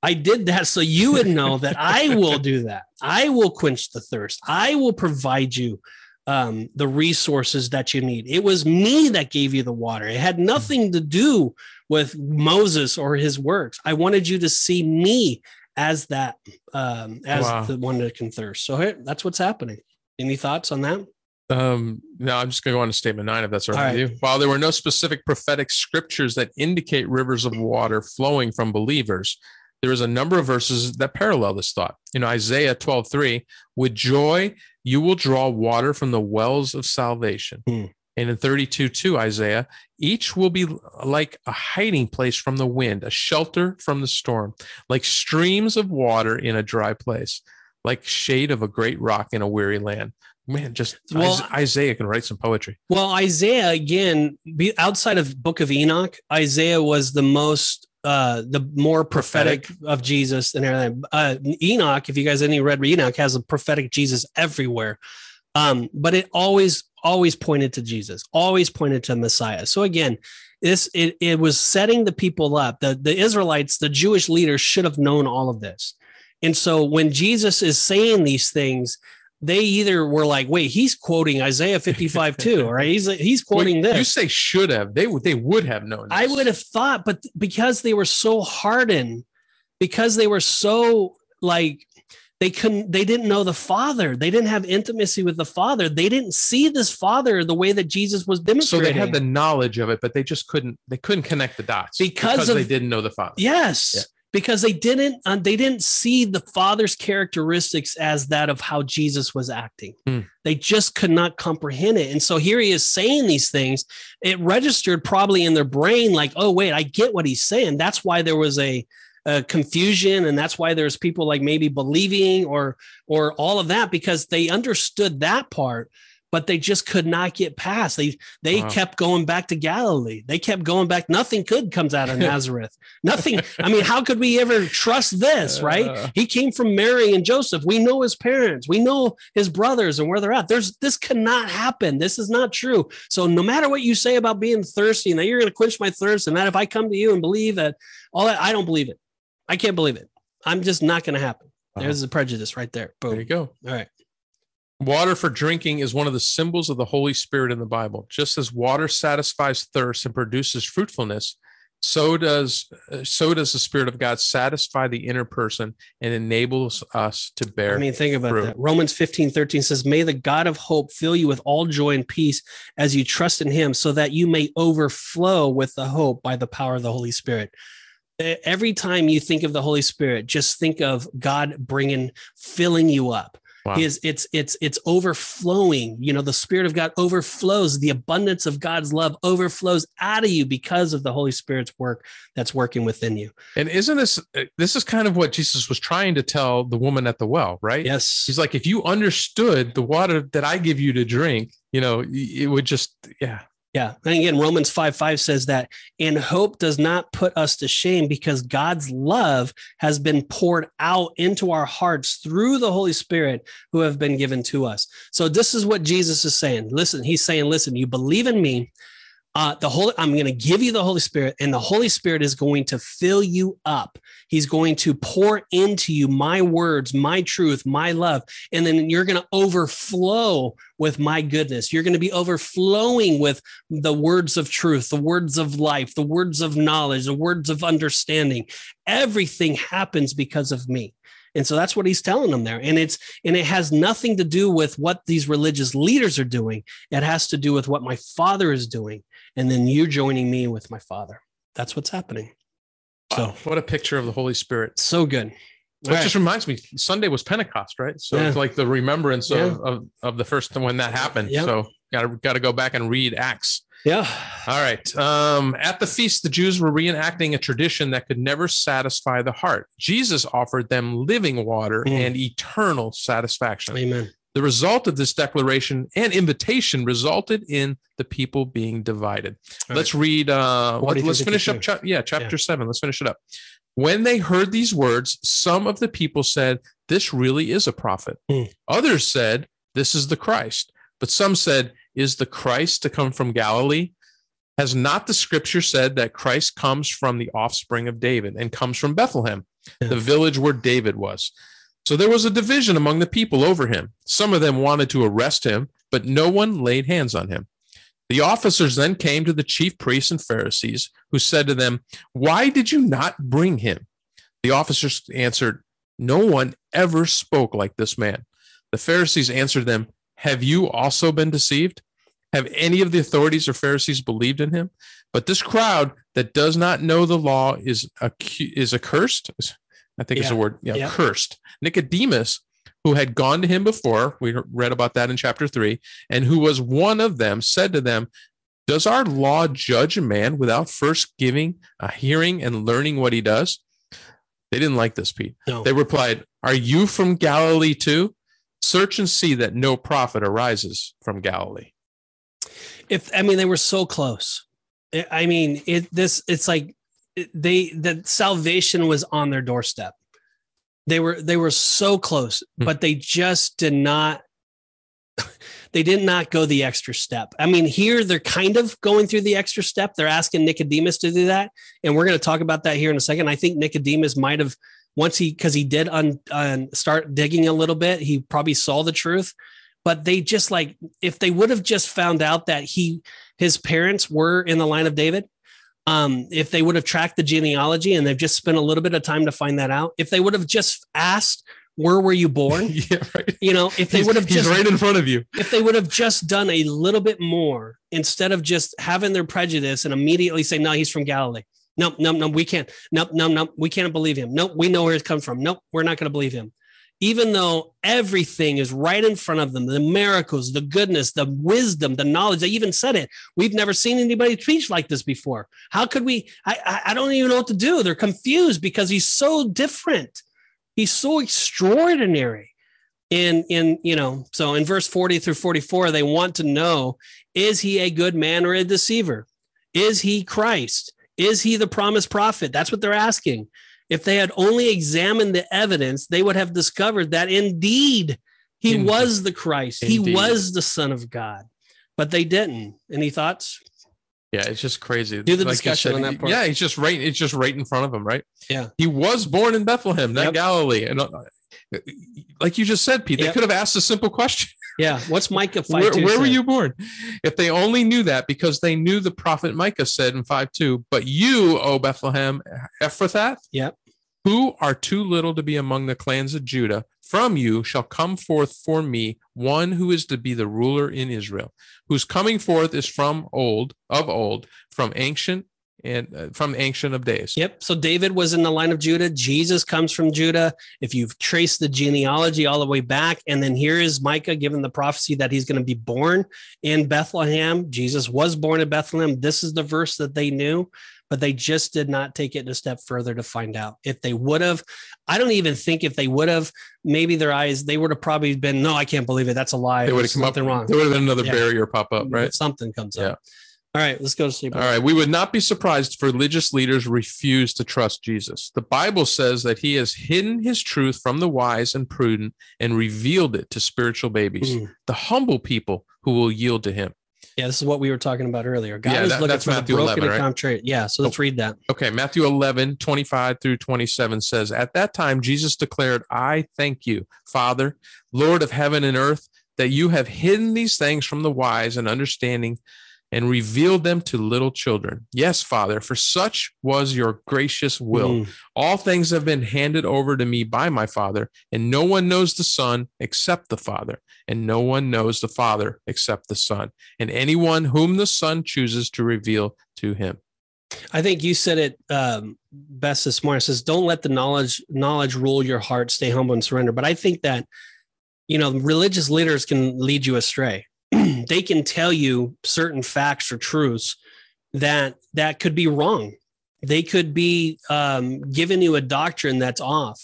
I did that so you would know that I will do that. I will quench the thirst. I will provide you um, the resources that you need. It was me that gave you the water. It had nothing to do with Moses or his works. I wanted you to see me as that, um, as Wow. the one that can thirst. So here, that's what's happening. Any thoughts on that? Um, no, I'm just going to go on to statement nine if that's all right, All with you. While there were no specific prophetic scriptures that indicate rivers of water flowing from believers, there is a number of verses that parallel this thought. In Isaiah 12, 3, with joy you will draw water from the wells of salvation. Hmm. And in 32, 2, Isaiah, each will be like a hiding place from the wind, a shelter from the storm, like streams of water in a dry place, like shade of a great rock in a weary land. Man, just Well, Isaiah can write some poetry. Well, Isaiah again, be, outside of Book of Enoch, Isaiah was the most, uh, the more prophetic, of Jesus and everything. Uh, Enoch, if you guys any read Enoch, has a prophetic Jesus everywhere, um, but it always, always pointed to Jesus, always pointed to Messiah. So again, this it, it was setting the people up. The the Israelites, the Jewish leaders, should have known all of this, and so when Jesus is saying these things they either were like, wait, he's quoting Isaiah 55 too, right? He's he's quoting Well, You say should have. They would. They would have known. I would have thought, but because they were so hardened, because they were so like they couldn't, they didn't know the Father. They didn't have intimacy with the Father. They didn't see this Father the way that Jesus was demonstrating. So they had the knowledge of it, but they just couldn't. They couldn't connect the dots Because of- they didn't know the Father. Yes. Yeah. Because they didn't uh, they didn't see the father's characteristics as that of how Jesus was acting. Hmm. They just could not comprehend it. And so here he is saying these things. It registered probably in their brain like, "Oh wait, I get what he's saying." That's why there was a, a confusion and that's why there's people like maybe believing or or all of that because they understood that part but they just could not get past. They they Wow. kept going back to Galilee. They kept going back. Nothing good comes out of <laughs> Nazareth. Nothing. I mean, how could we ever trust this, right? Uh. He came from Mary and Joseph. We know his parents. We know his brothers and where they're at. There's this cannot happen. This is not true. So no matter what you say about being thirsty and that you're going to quench my thirst and that if I come to you and believe that all that, I don't believe it. I can't believe it. I'm just not going to happen. There's the prejudice right there. There you go. All right. Water for drinking is one of the symbols of the Holy Spirit in the Bible. Just as water satisfies thirst and produces fruitfulness, so does uh, so does the Spirit of God satisfy the inner person and enables us to bear. I mean, think about fruit. that. Romans 15, 13 says, May the God of hope fill you with all joy and peace as you trust in him, so that you may overflow with the hope by the power of the Holy Spirit. Every time you think of the Holy Spirit, just think of God bringing, filling you up. Wow. His, it's it's it's overflowing. You know, the Spirit of God overflows. The abundance of God's love overflows out of you because of the Holy Spirit's work that's working within you. and isn't this uh, this is kind of what Jesus was trying to tell the woman at the well, right? Yes. He's like, if you understood the water that I give you to drink, you know, it would just, yeah. Yeah. And again, Romans 5 5 says that, and hope does not put us to shame because God's love has been poured out into our hearts through the Holy Spirit who have been given to us. So, this is what Jesus is saying. Listen, he's saying, listen, you believe in me. Uh, the Holy, I'm going to give you the Holy Spirit, and the Holy Spirit is going to fill you up. He's going to pour into you my words, my truth, my love, and then you're going to overflow with my goodness. You're going to be overflowing with the words of truth, the words of life, the words of knowledge, the words of understanding. Everything happens because of me. And so that's what he's telling them there. And it's and it has nothing to do with what these religious leaders are doing. It has to do with what my father is doing. And then you joining me with my father. That's what's happening. So Wow, what a picture of the Holy Spirit. so good. Which All just reminds me, Sunday was Pentecost, right? So Yeah. it's like the remembrance Yeah. of, of of the first when that happened. Yeah. So gotta gotta go back and read Acts. Yeah. All right. Um, at the feast, the Jews were reenacting a tradition that could never satisfy the heart. Jesus offered them living water Mm. and eternal satisfaction. Amen. The result of this declaration and invitation resulted in the people being divided. All let's read. Uh, 40 let, us finish up. 52. Cha- yeah, chapter seven. Let's finish it up. When they heard these words, some of the people said, "This really is a prophet." Mm. Others said, "This is the Christ." But some said, "Is the Christ to come from Galilee?" Has not the scripture said that Christ comes from the offspring of David and comes from Bethlehem, Yeah. the village where David was? So there was a division among the people over him. Some of them wanted to arrest him, but no one laid hands on him. The officers then came to the chief priests and Pharisees, who said to them, Why did you not bring him? The officers answered, No one ever spoke like this man. The Pharisees answered them, Have you also been deceived? Have any of the authorities or Pharisees believed in him? But this crowd that does not know the law is accu- is accursed. I think it's a Yeah. word. Yeah, Yeah. cursed. Nicodemus, who had gone to him before, we read about that in chapter three, and who was one of them, said to them, Does our law judge a man without first giving a hearing and learning what he does? They didn't like this, Pete. No. They replied, Are you from Galilee too? Search and see that no prophet arises from Galilee. if I mean they were so close. I- mean, it this it's like they that salvation was on their doorstep. They were they were so close, Hmm. but they just did not <laughs> they did not go the extra step. I mean, here they're kind of going through the extra step. They're asking Nicodemus to do that, and we're going to talk about that here in a second. I think Nicodemus might have once he because he did un, un, start digging a little bit, he probably saw the truth. But they just like if they would have just found out that he his parents were in the line of David, um, if they would have tracked the genealogy and they've just spent a little bit of time to find that out, if they would have just asked, "Where were you born?" <laughs> yeah, right. You know, if they would have he's just right in front of you. if they would have just done a little bit more instead of just having their prejudice and immediately say, no, he's from Galilee. No, no, no, we can't. No, no, no, we can't believe him. No, we know where it comes from. No, we're not going to believe him. Even though everything is right in front of them, the miracles, the goodness, the wisdom, the knowledge, they even said it. We've never seen anybody preach like this before. How could we? I, I, don't even know what to do. They're confused because he's so different. He's so extraordinary in in you know so in verse 40 through 44 they want to know is he a good man or a deceiver is he christ is he the promised prophet that's what they're asking if they had only examined the evidence they would have discovered that indeed he Indeed. was the christ he was the son of god but they didn't any thoughts Yeah, it's just crazy. Do the you discussion on that part. Yeah, he's just right. It's just right in front of him, right? Yeah. He was born in Bethlehem, not Yep. Galilee. And uh, Uh, like you just said, Pete, they Yep. could have asked a simple question. yeah what's micah <laughs> 5 where, where were you born? If they only knew that, because they knew the prophet Micah said in 5 2, but you, O Bethlehem Ephrathah, Yep. who are too little to be among the clans of Judah, from you shall come forth for me one who is to be the ruler in Israel, whose coming forth is from old, of old, from ancient and uh, from ancient of days. Yep. So David was in the line of Judah. Jesus comes from Judah. If you've traced the genealogy all the way back, and then here is Micah given the prophecy that he's going to be born in Bethlehem. Jesus was born in Bethlehem. This is the verse that they knew, but they just did not take it a step further to find out. If they would have, I don't even think if they would have, maybe their eyes, they would have probably been, no, I can't believe it. That's a lie. They would have come up. something wrong. There would have been another Yeah. barrier pop up, right? Something comes Yeah. up. All right, let's go to sleep. All right. We would not be surprised if religious leaders refuse to trust Jesus. The Bible says that he has hidden his truth from the wise and prudent and revealed it to spiritual babies, Mm. the humble people who will yield to him. Yeah, this is what we were talking about earlier. God Yeah, is that- looking for Matthew the broken 11, right? contrite. Yeah, so let's read that. Okay, Matthew 11, 25 through 27 says, At that time, Jesus declared, I thank you, Father, Lord of heaven and earth, that you have hidden these things from the wise and understanding and revealed them to little children. Yes, Father, for such was your gracious will. Mm. All things have been handed over to me by my Father, and no one knows the Son except the Father, and no one knows the Father except the Son, and anyone whom the Son chooses to reveal to him. I think you said it um, best this morning. It says, "Don't let the knowledge knowledge rule your heart. Stay humble and surrender." But I think that you know religious leaders can lead you astray. They can tell you certain facts or truths that that could be wrong. They could be um, giving you a doctrine that's off,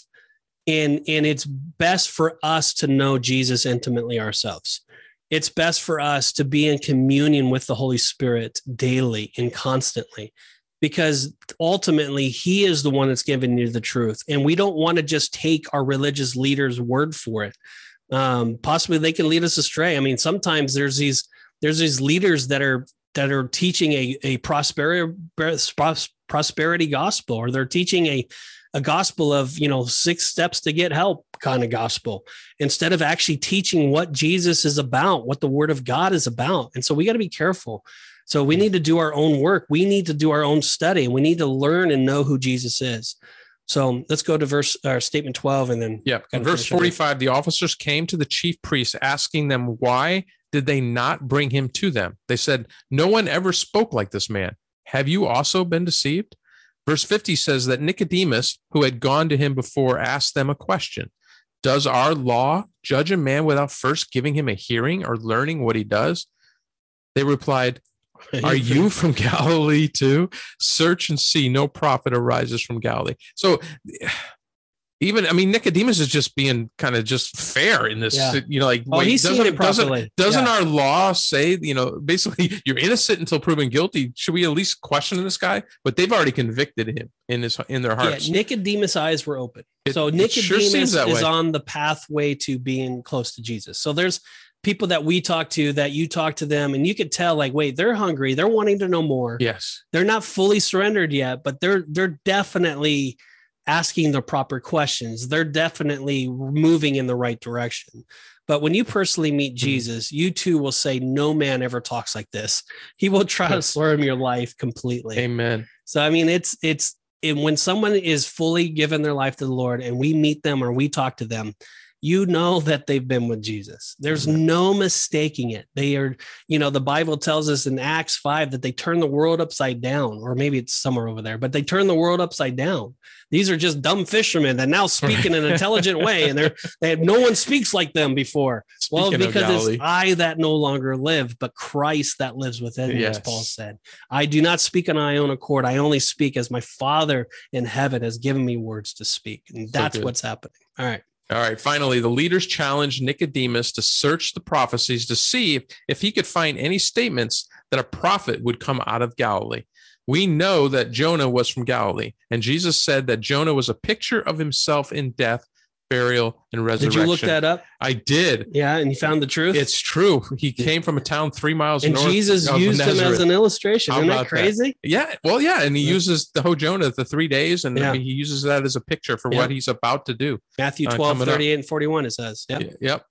and and it's best for us to know Jesus intimately ourselves. It's best for us to be in communion with the Holy Spirit daily and constantly because ultimately he is the one that's giving you the truth and we don't want to just take our religious leaders word for it um, possibly they can lead us astray i mean sometimes there's these there's these leaders that are that are teaching a, a prosperity prosperity gospel or they're teaching a a gospel of you know six steps to get help kind of gospel instead of actually teaching what jesus is about what the word of god is about and so we got to be careful so we need to do our own work. We need to do our own study. We need to learn and know who Jesus is. So um, let's go to verse or statement 12 and then Yeah. In verse 45, the officers came to the chief priests asking them, Why did they not bring him to them? They said, No one ever spoke like this man. Have you also been deceived? Verse 50 says that Nicodemus, who had gone to him before, asked them a question Does our law judge a man without first giving him a hearing or learning what he does? They replied, <laughs> Are you from Galilee too? Search and see, no prophet arises from Galilee. So, <sighs> even I mean, Nicodemus is just being kind of just fair in this. Yeah. You know, like Oh, he's seeing it doesn't, doesn't Yeah. our law say, you know, basically <laughs> you're innocent until proven guilty? Should we at least question this guy? But they've already convicted him in his in their hearts. Yeah, Nicodemus' eyes were open. It- so Nicodemus sure is way. on the pathway to being close to Jesus. So there's people that we talk to that you talk to them and you could tell like wait they're hungry they're wanting to know more yes. they're not fully surrendered yet but they're they're definitely asking the proper questions they're definitely moving in the right direction but when you personally meet Mm-hmm. jesus you too will say no man ever talks like this he will try to Yes. slur your life completely Amen. so I mean, it's it's and when someone is fully given their life to the Lord, and we meet them or we talk to them, you know that they've been with Jesus. There's mm-hmm. no mistaking it. They are, you know, the Bible tells us in Acts five that they turn the world upside down, or maybe it's somewhere over there, but they turn the world upside down. These are just dumb fishermen that now speak in an intelligent way, and they're <laughs> they have no one speaks like them before. well, Speaking of because it's I that no longer live, but Christ that lives within me, as Paul said. I do not speak on my own accord. I only speak as my Father in heaven has given me words to speak. And that's good. what's happening. All right. All right. Finally, the leaders challenged Nicodemus to search the prophecies to see if, he could find any statements that a prophet would come out of Galilee. We know that Jonah was from Galilee, and Jesus said that Jonah was a picture of himself in death, burial, and resurrection. Did you look that up? I did. Yeah. And you found the truth? It's true. He came from a town three miles and north. Jesus of used him as an illustration. How Isn't that about that? crazy? Yeah, well, yeah, and he Yeah. uses the whole Jonah the three days, and I mean, he uses that as a picture for Yeah. what he's about to do. Matthew Uh, 12, up. 38 and 41, it says. Yeah. Yep.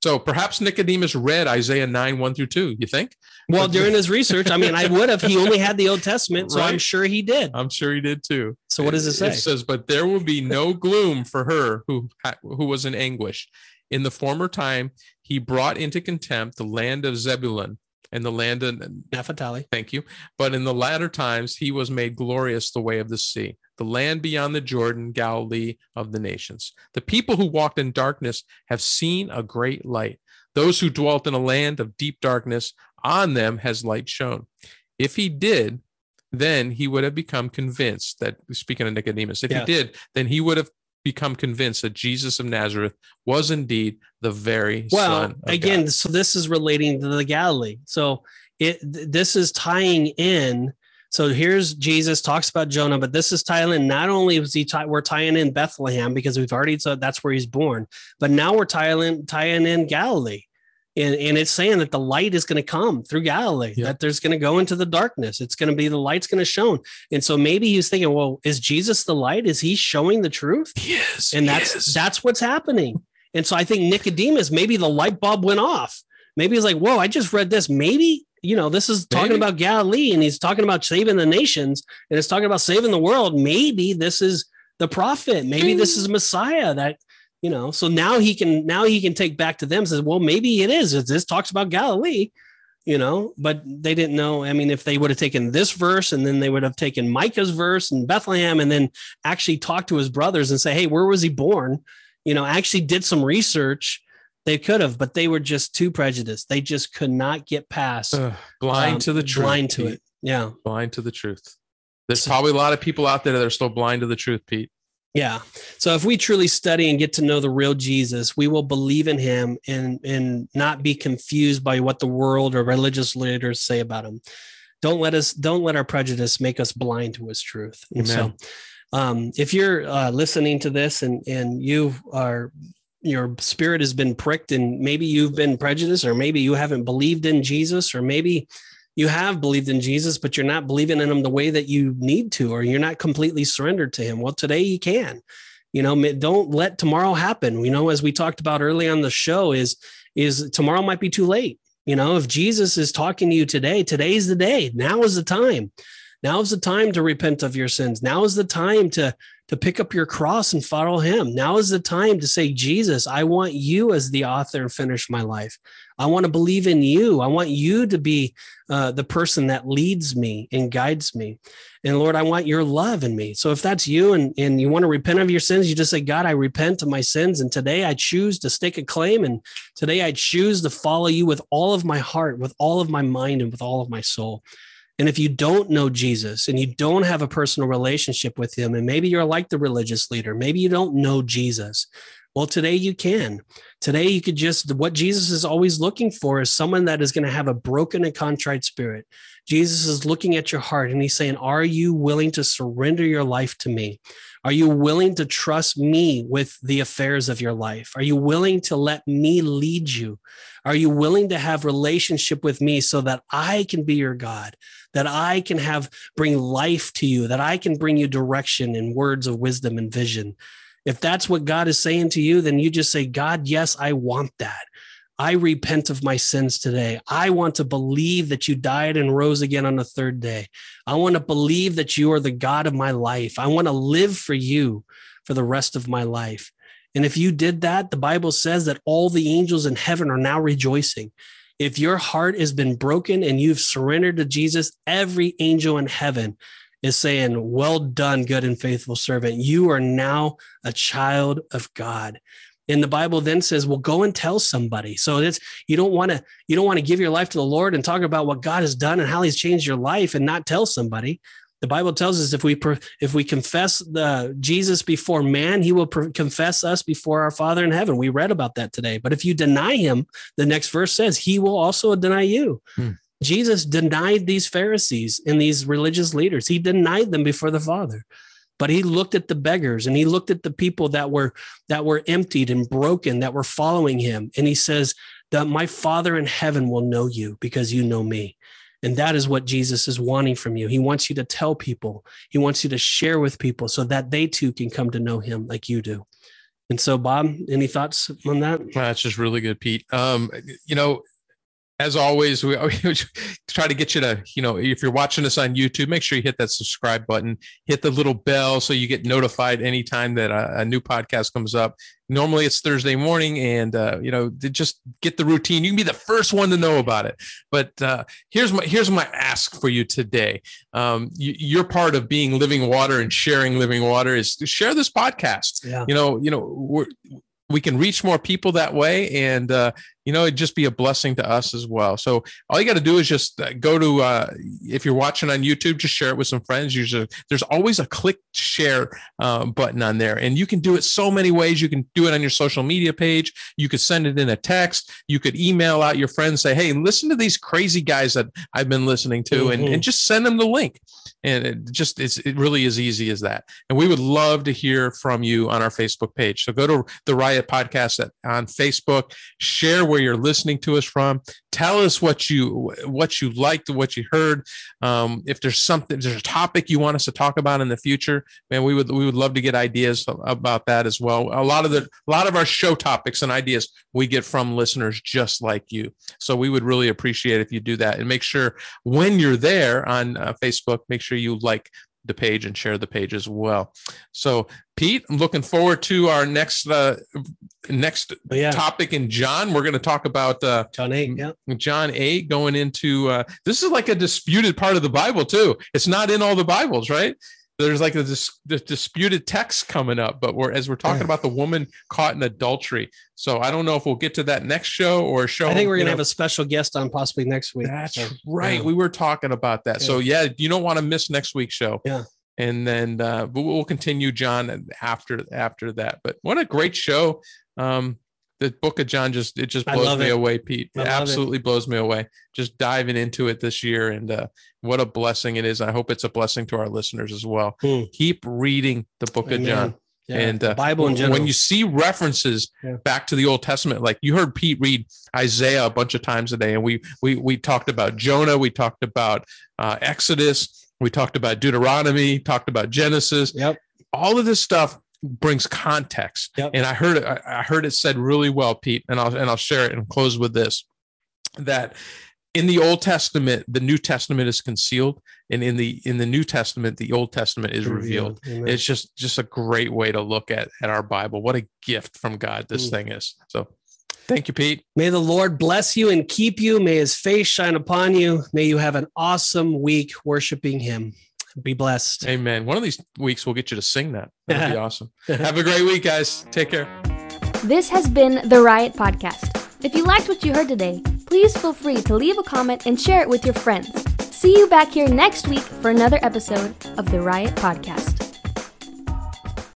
So perhaps Nicodemus read Isaiah 9, 1 through 2. You think? Well, during his research, I mean, I would have. He only had the Old Testament, so I'm sure he did. I'm sure he did too. So what does it say? It says, "But there will be no gloom for her who who was in anguish. In the former time, he brought into contempt the land of Zebulun and the land of Naphtali. Thank you. But in the latter times, he was made glorious the way of the sea, the land beyond the Jordan, Galilee of the nations. The people who walked in darkness have seen a great light. Those who dwelt in a land of deep darkness, on them has light shone. If he did, then he would have become convinced that, speaking of Nicodemus, if Yeah. he did, then he would have become convinced that Jesus of Nazareth was indeed the very Well, again, God. so this is relating to the Galilee. So it th- this is tying in. So here's Jesus talks about Jonah, but this is tying in. Not only was he tie, we're tying in Bethlehem because we've already said that's where he's born, but now we're tying in, tying in Galilee. And, and it's saying that the light is going to come through Galilee, Yeah. that there's going to go into the darkness. It's going to be the light's going to shone. And so maybe he's thinking, well, is Jesus the light? Is he showing the truth? yes, and that's that's what's happening. And so I think Nicodemus, maybe the light bulb went off. Maybe he's like, "Whoa, I just read this. Maybe you know, this is talking Maybe. about Galilee and he's talking about saving the nations and it's talking about saving the world. Maybe this is the prophet. Maybe this is Messiah that, you know, so now he can, now he can take back to them says, well, maybe it is. This talks about Galilee, you know, but they didn't know. I mean, if they would have taken this verse and then they would have taken Micah's verse and Bethlehem and then actually talked to his brothers and say, hey, where was he born? You know, actually did some research. They could have, but they were just too prejudiced. They just could not get past Ugh, blind um, to the truth. blind to Pete. it. Yeah. Blind to the truth. There's probably a lot of people out there that are still blind to the truth, Pete. Yeah. So if we truly study and get to know the real Jesus, we will believe in him and and not be confused by what the world or religious leaders say about him. Don't let us don't let our prejudice make us blind to his truth. And so um, if you're uh, listening to this and and you are your spirit has been pricked and maybe you've been prejudiced or maybe you haven't believed in Jesus or maybe you have believed in Jesus but you're not believing in him the way that you need to or you're not completely surrendered to him. Well today you can. You know don't let tomorrow happen. You know as we talked about early on the show is is tomorrow might be too late. You know if Jesus is talking to you today today's the day. Now is the time. Now is the time to repent of your sins. Now is the time to to pick up your cross and follow him. Now is the time to say, Jesus, I want you as the author and finish my life. I want to believe in you. I want you to be uh, the person that leads me and guides me. And Lord, I want your love in me. So if that's you and, and you want to repent of your sins, you just say, God, I repent of my sins. And today I choose to stake a claim. And today I choose to follow you with all of my heart, with all of my mind, and with all of my soul. And if you don't know Jesus and you don't have a personal relationship with him, and maybe you're like the religious leader, maybe you don't know Jesus. Well, today you can. Today you could just, what Jesus is always looking for is someone that is going to have a broken and contrite spirit. Jesus is looking at your heart and he's saying, Are you willing to surrender your life to me? Are you willing to trust me with the affairs of your life? Are you willing to let me lead you? Are you willing to have relationship with me so that I can be your God? that I can have bring life to you, that I can bring you direction and words of wisdom and vision. If that's what God is saying to you, then you just say, God, yes, I want that. I repent of my sins today. I want to believe that you died and rose again on the third day. I want to believe that you are the God of my life. I want to live for you for the rest of my life. And if you did that, the Bible says that all the angels in heaven are now rejoicing. If your heart has been broken and you've surrendered to Jesus, every angel in heaven is saying, Well done, good and faithful servant. You are now a child of God. And the Bible then says, Well, go and tell somebody. So it's you don't want to you don't want to give your life to the Lord and talk about what God has done and how He's changed your life and not tell somebody. The Bible tells us if we if we confess the Jesus before man, He will confess us before our Father in heaven. We read about that today. But if you deny Him, the next verse says He will also deny you. Hmm. Jesus denied these Pharisees and these religious leaders. He denied them before the Father. But he looked at the beggars and he looked at the people that were that were emptied and broken that were following him. And he says that my Father in heaven will know you because you know me. And that is what Jesus is wanting from you. He wants you to tell people, he wants you to share with people so that they too can come to know him like you do. And so, Bob, any thoughts on that? That's just really good, Pete. Um, you know, as always, we, <laughs> we try to get you to, you know, if you're watching us on YouTube, make sure you hit that subscribe button, hit the little bell so you get notified anytime that a, a new podcast comes up. Normally it's Thursday morning, and uh, you know, just get the routine. You can be the first one to know about it. But uh, here's my here's my ask for you today. Um, you, you're part of being living water and sharing living water is to share this podcast. Yeah. You know, you know, we're we can reach more people that way and uh, you know it'd just be a blessing to us as well. So all you got to do is just uh, go to uh, if you're watching on youtube just share it with some friends. Usually there's always a click share uh, button on there. And you can do it so many ways. You can do it on your social media page. You could send it in a text. You could email out your friends say hey listen to these crazy guys that i've been listening to Mhm. and, and just send them the link. And it just it's it really as easy as that. And we would love to hear from you on our facebook page. So go to the riot podcast at, on facebook. Share where where you're listening to us from. Tell us what you what you liked, what you heard. Um, if there's something, if there's a topic you want us to talk about in the future, man, we would we would love to get ideas about that as well. A lot of the a lot of our show topics and ideas we get from listeners just like you. So we would really appreciate if you do that and make sure when you're there on uh, Facebook, make sure you like the page and share the page as well. So, Pete, I'm looking forward to our next uh, next Oh, yeah. topic in John. We're going to talk about uh, John 8. Yeah. John 8 going into uh, this is like a disputed part of the Bible too. It's not in all the Bibles, right? There's like a dis- this disputed text coming up, but we're as we're talking about the woman caught in adultery. So I don't know if we'll get to that next show or show. I think we're going to know, have a special guest on possibly next week. that's So, right. yeah. We were talking about that. So yeah, you don't want to miss next week's show. Yeah. And then uh, but we'll continue John after after that. But what a great show. Um, the book of John just it just blows me it. away, Pete. It love it. absolutely blows me away. Just diving into it this year, and uh, what a blessing it is. I hope it's a blessing to our listeners as well. Hmm. Keep reading the book of John Yeah. and uh, Bible in general. when you see references Yeah. back to the old testament like you heard pete read isaiah a bunch of times a day and we we we talked about jonah we talked about uh, exodus we talked about deuteronomy talked about genesis Yep. all of this stuff brings context Yep. and i heard it I, heard it said really well pete and i'll and i'll share it and close with this that in the old testament the new testament is concealed and in the in the new testament the old testament is revealed Amen. it's just just a great way to look at at our bible what a gift from god this Mm. thing is so thank you pete May the Lord bless you and keep you. May his face shine upon you. May you have an awesome week worshiping him. Be blessed. amen one of these weeks we'll get you to sing that that'd be <laughs> awesome have a great week guys take care This has been the Riot Podcast. If you liked what you heard today, please feel free to leave a comment and share it with your friends. See you back here next week for another episode of the Riot Podcast.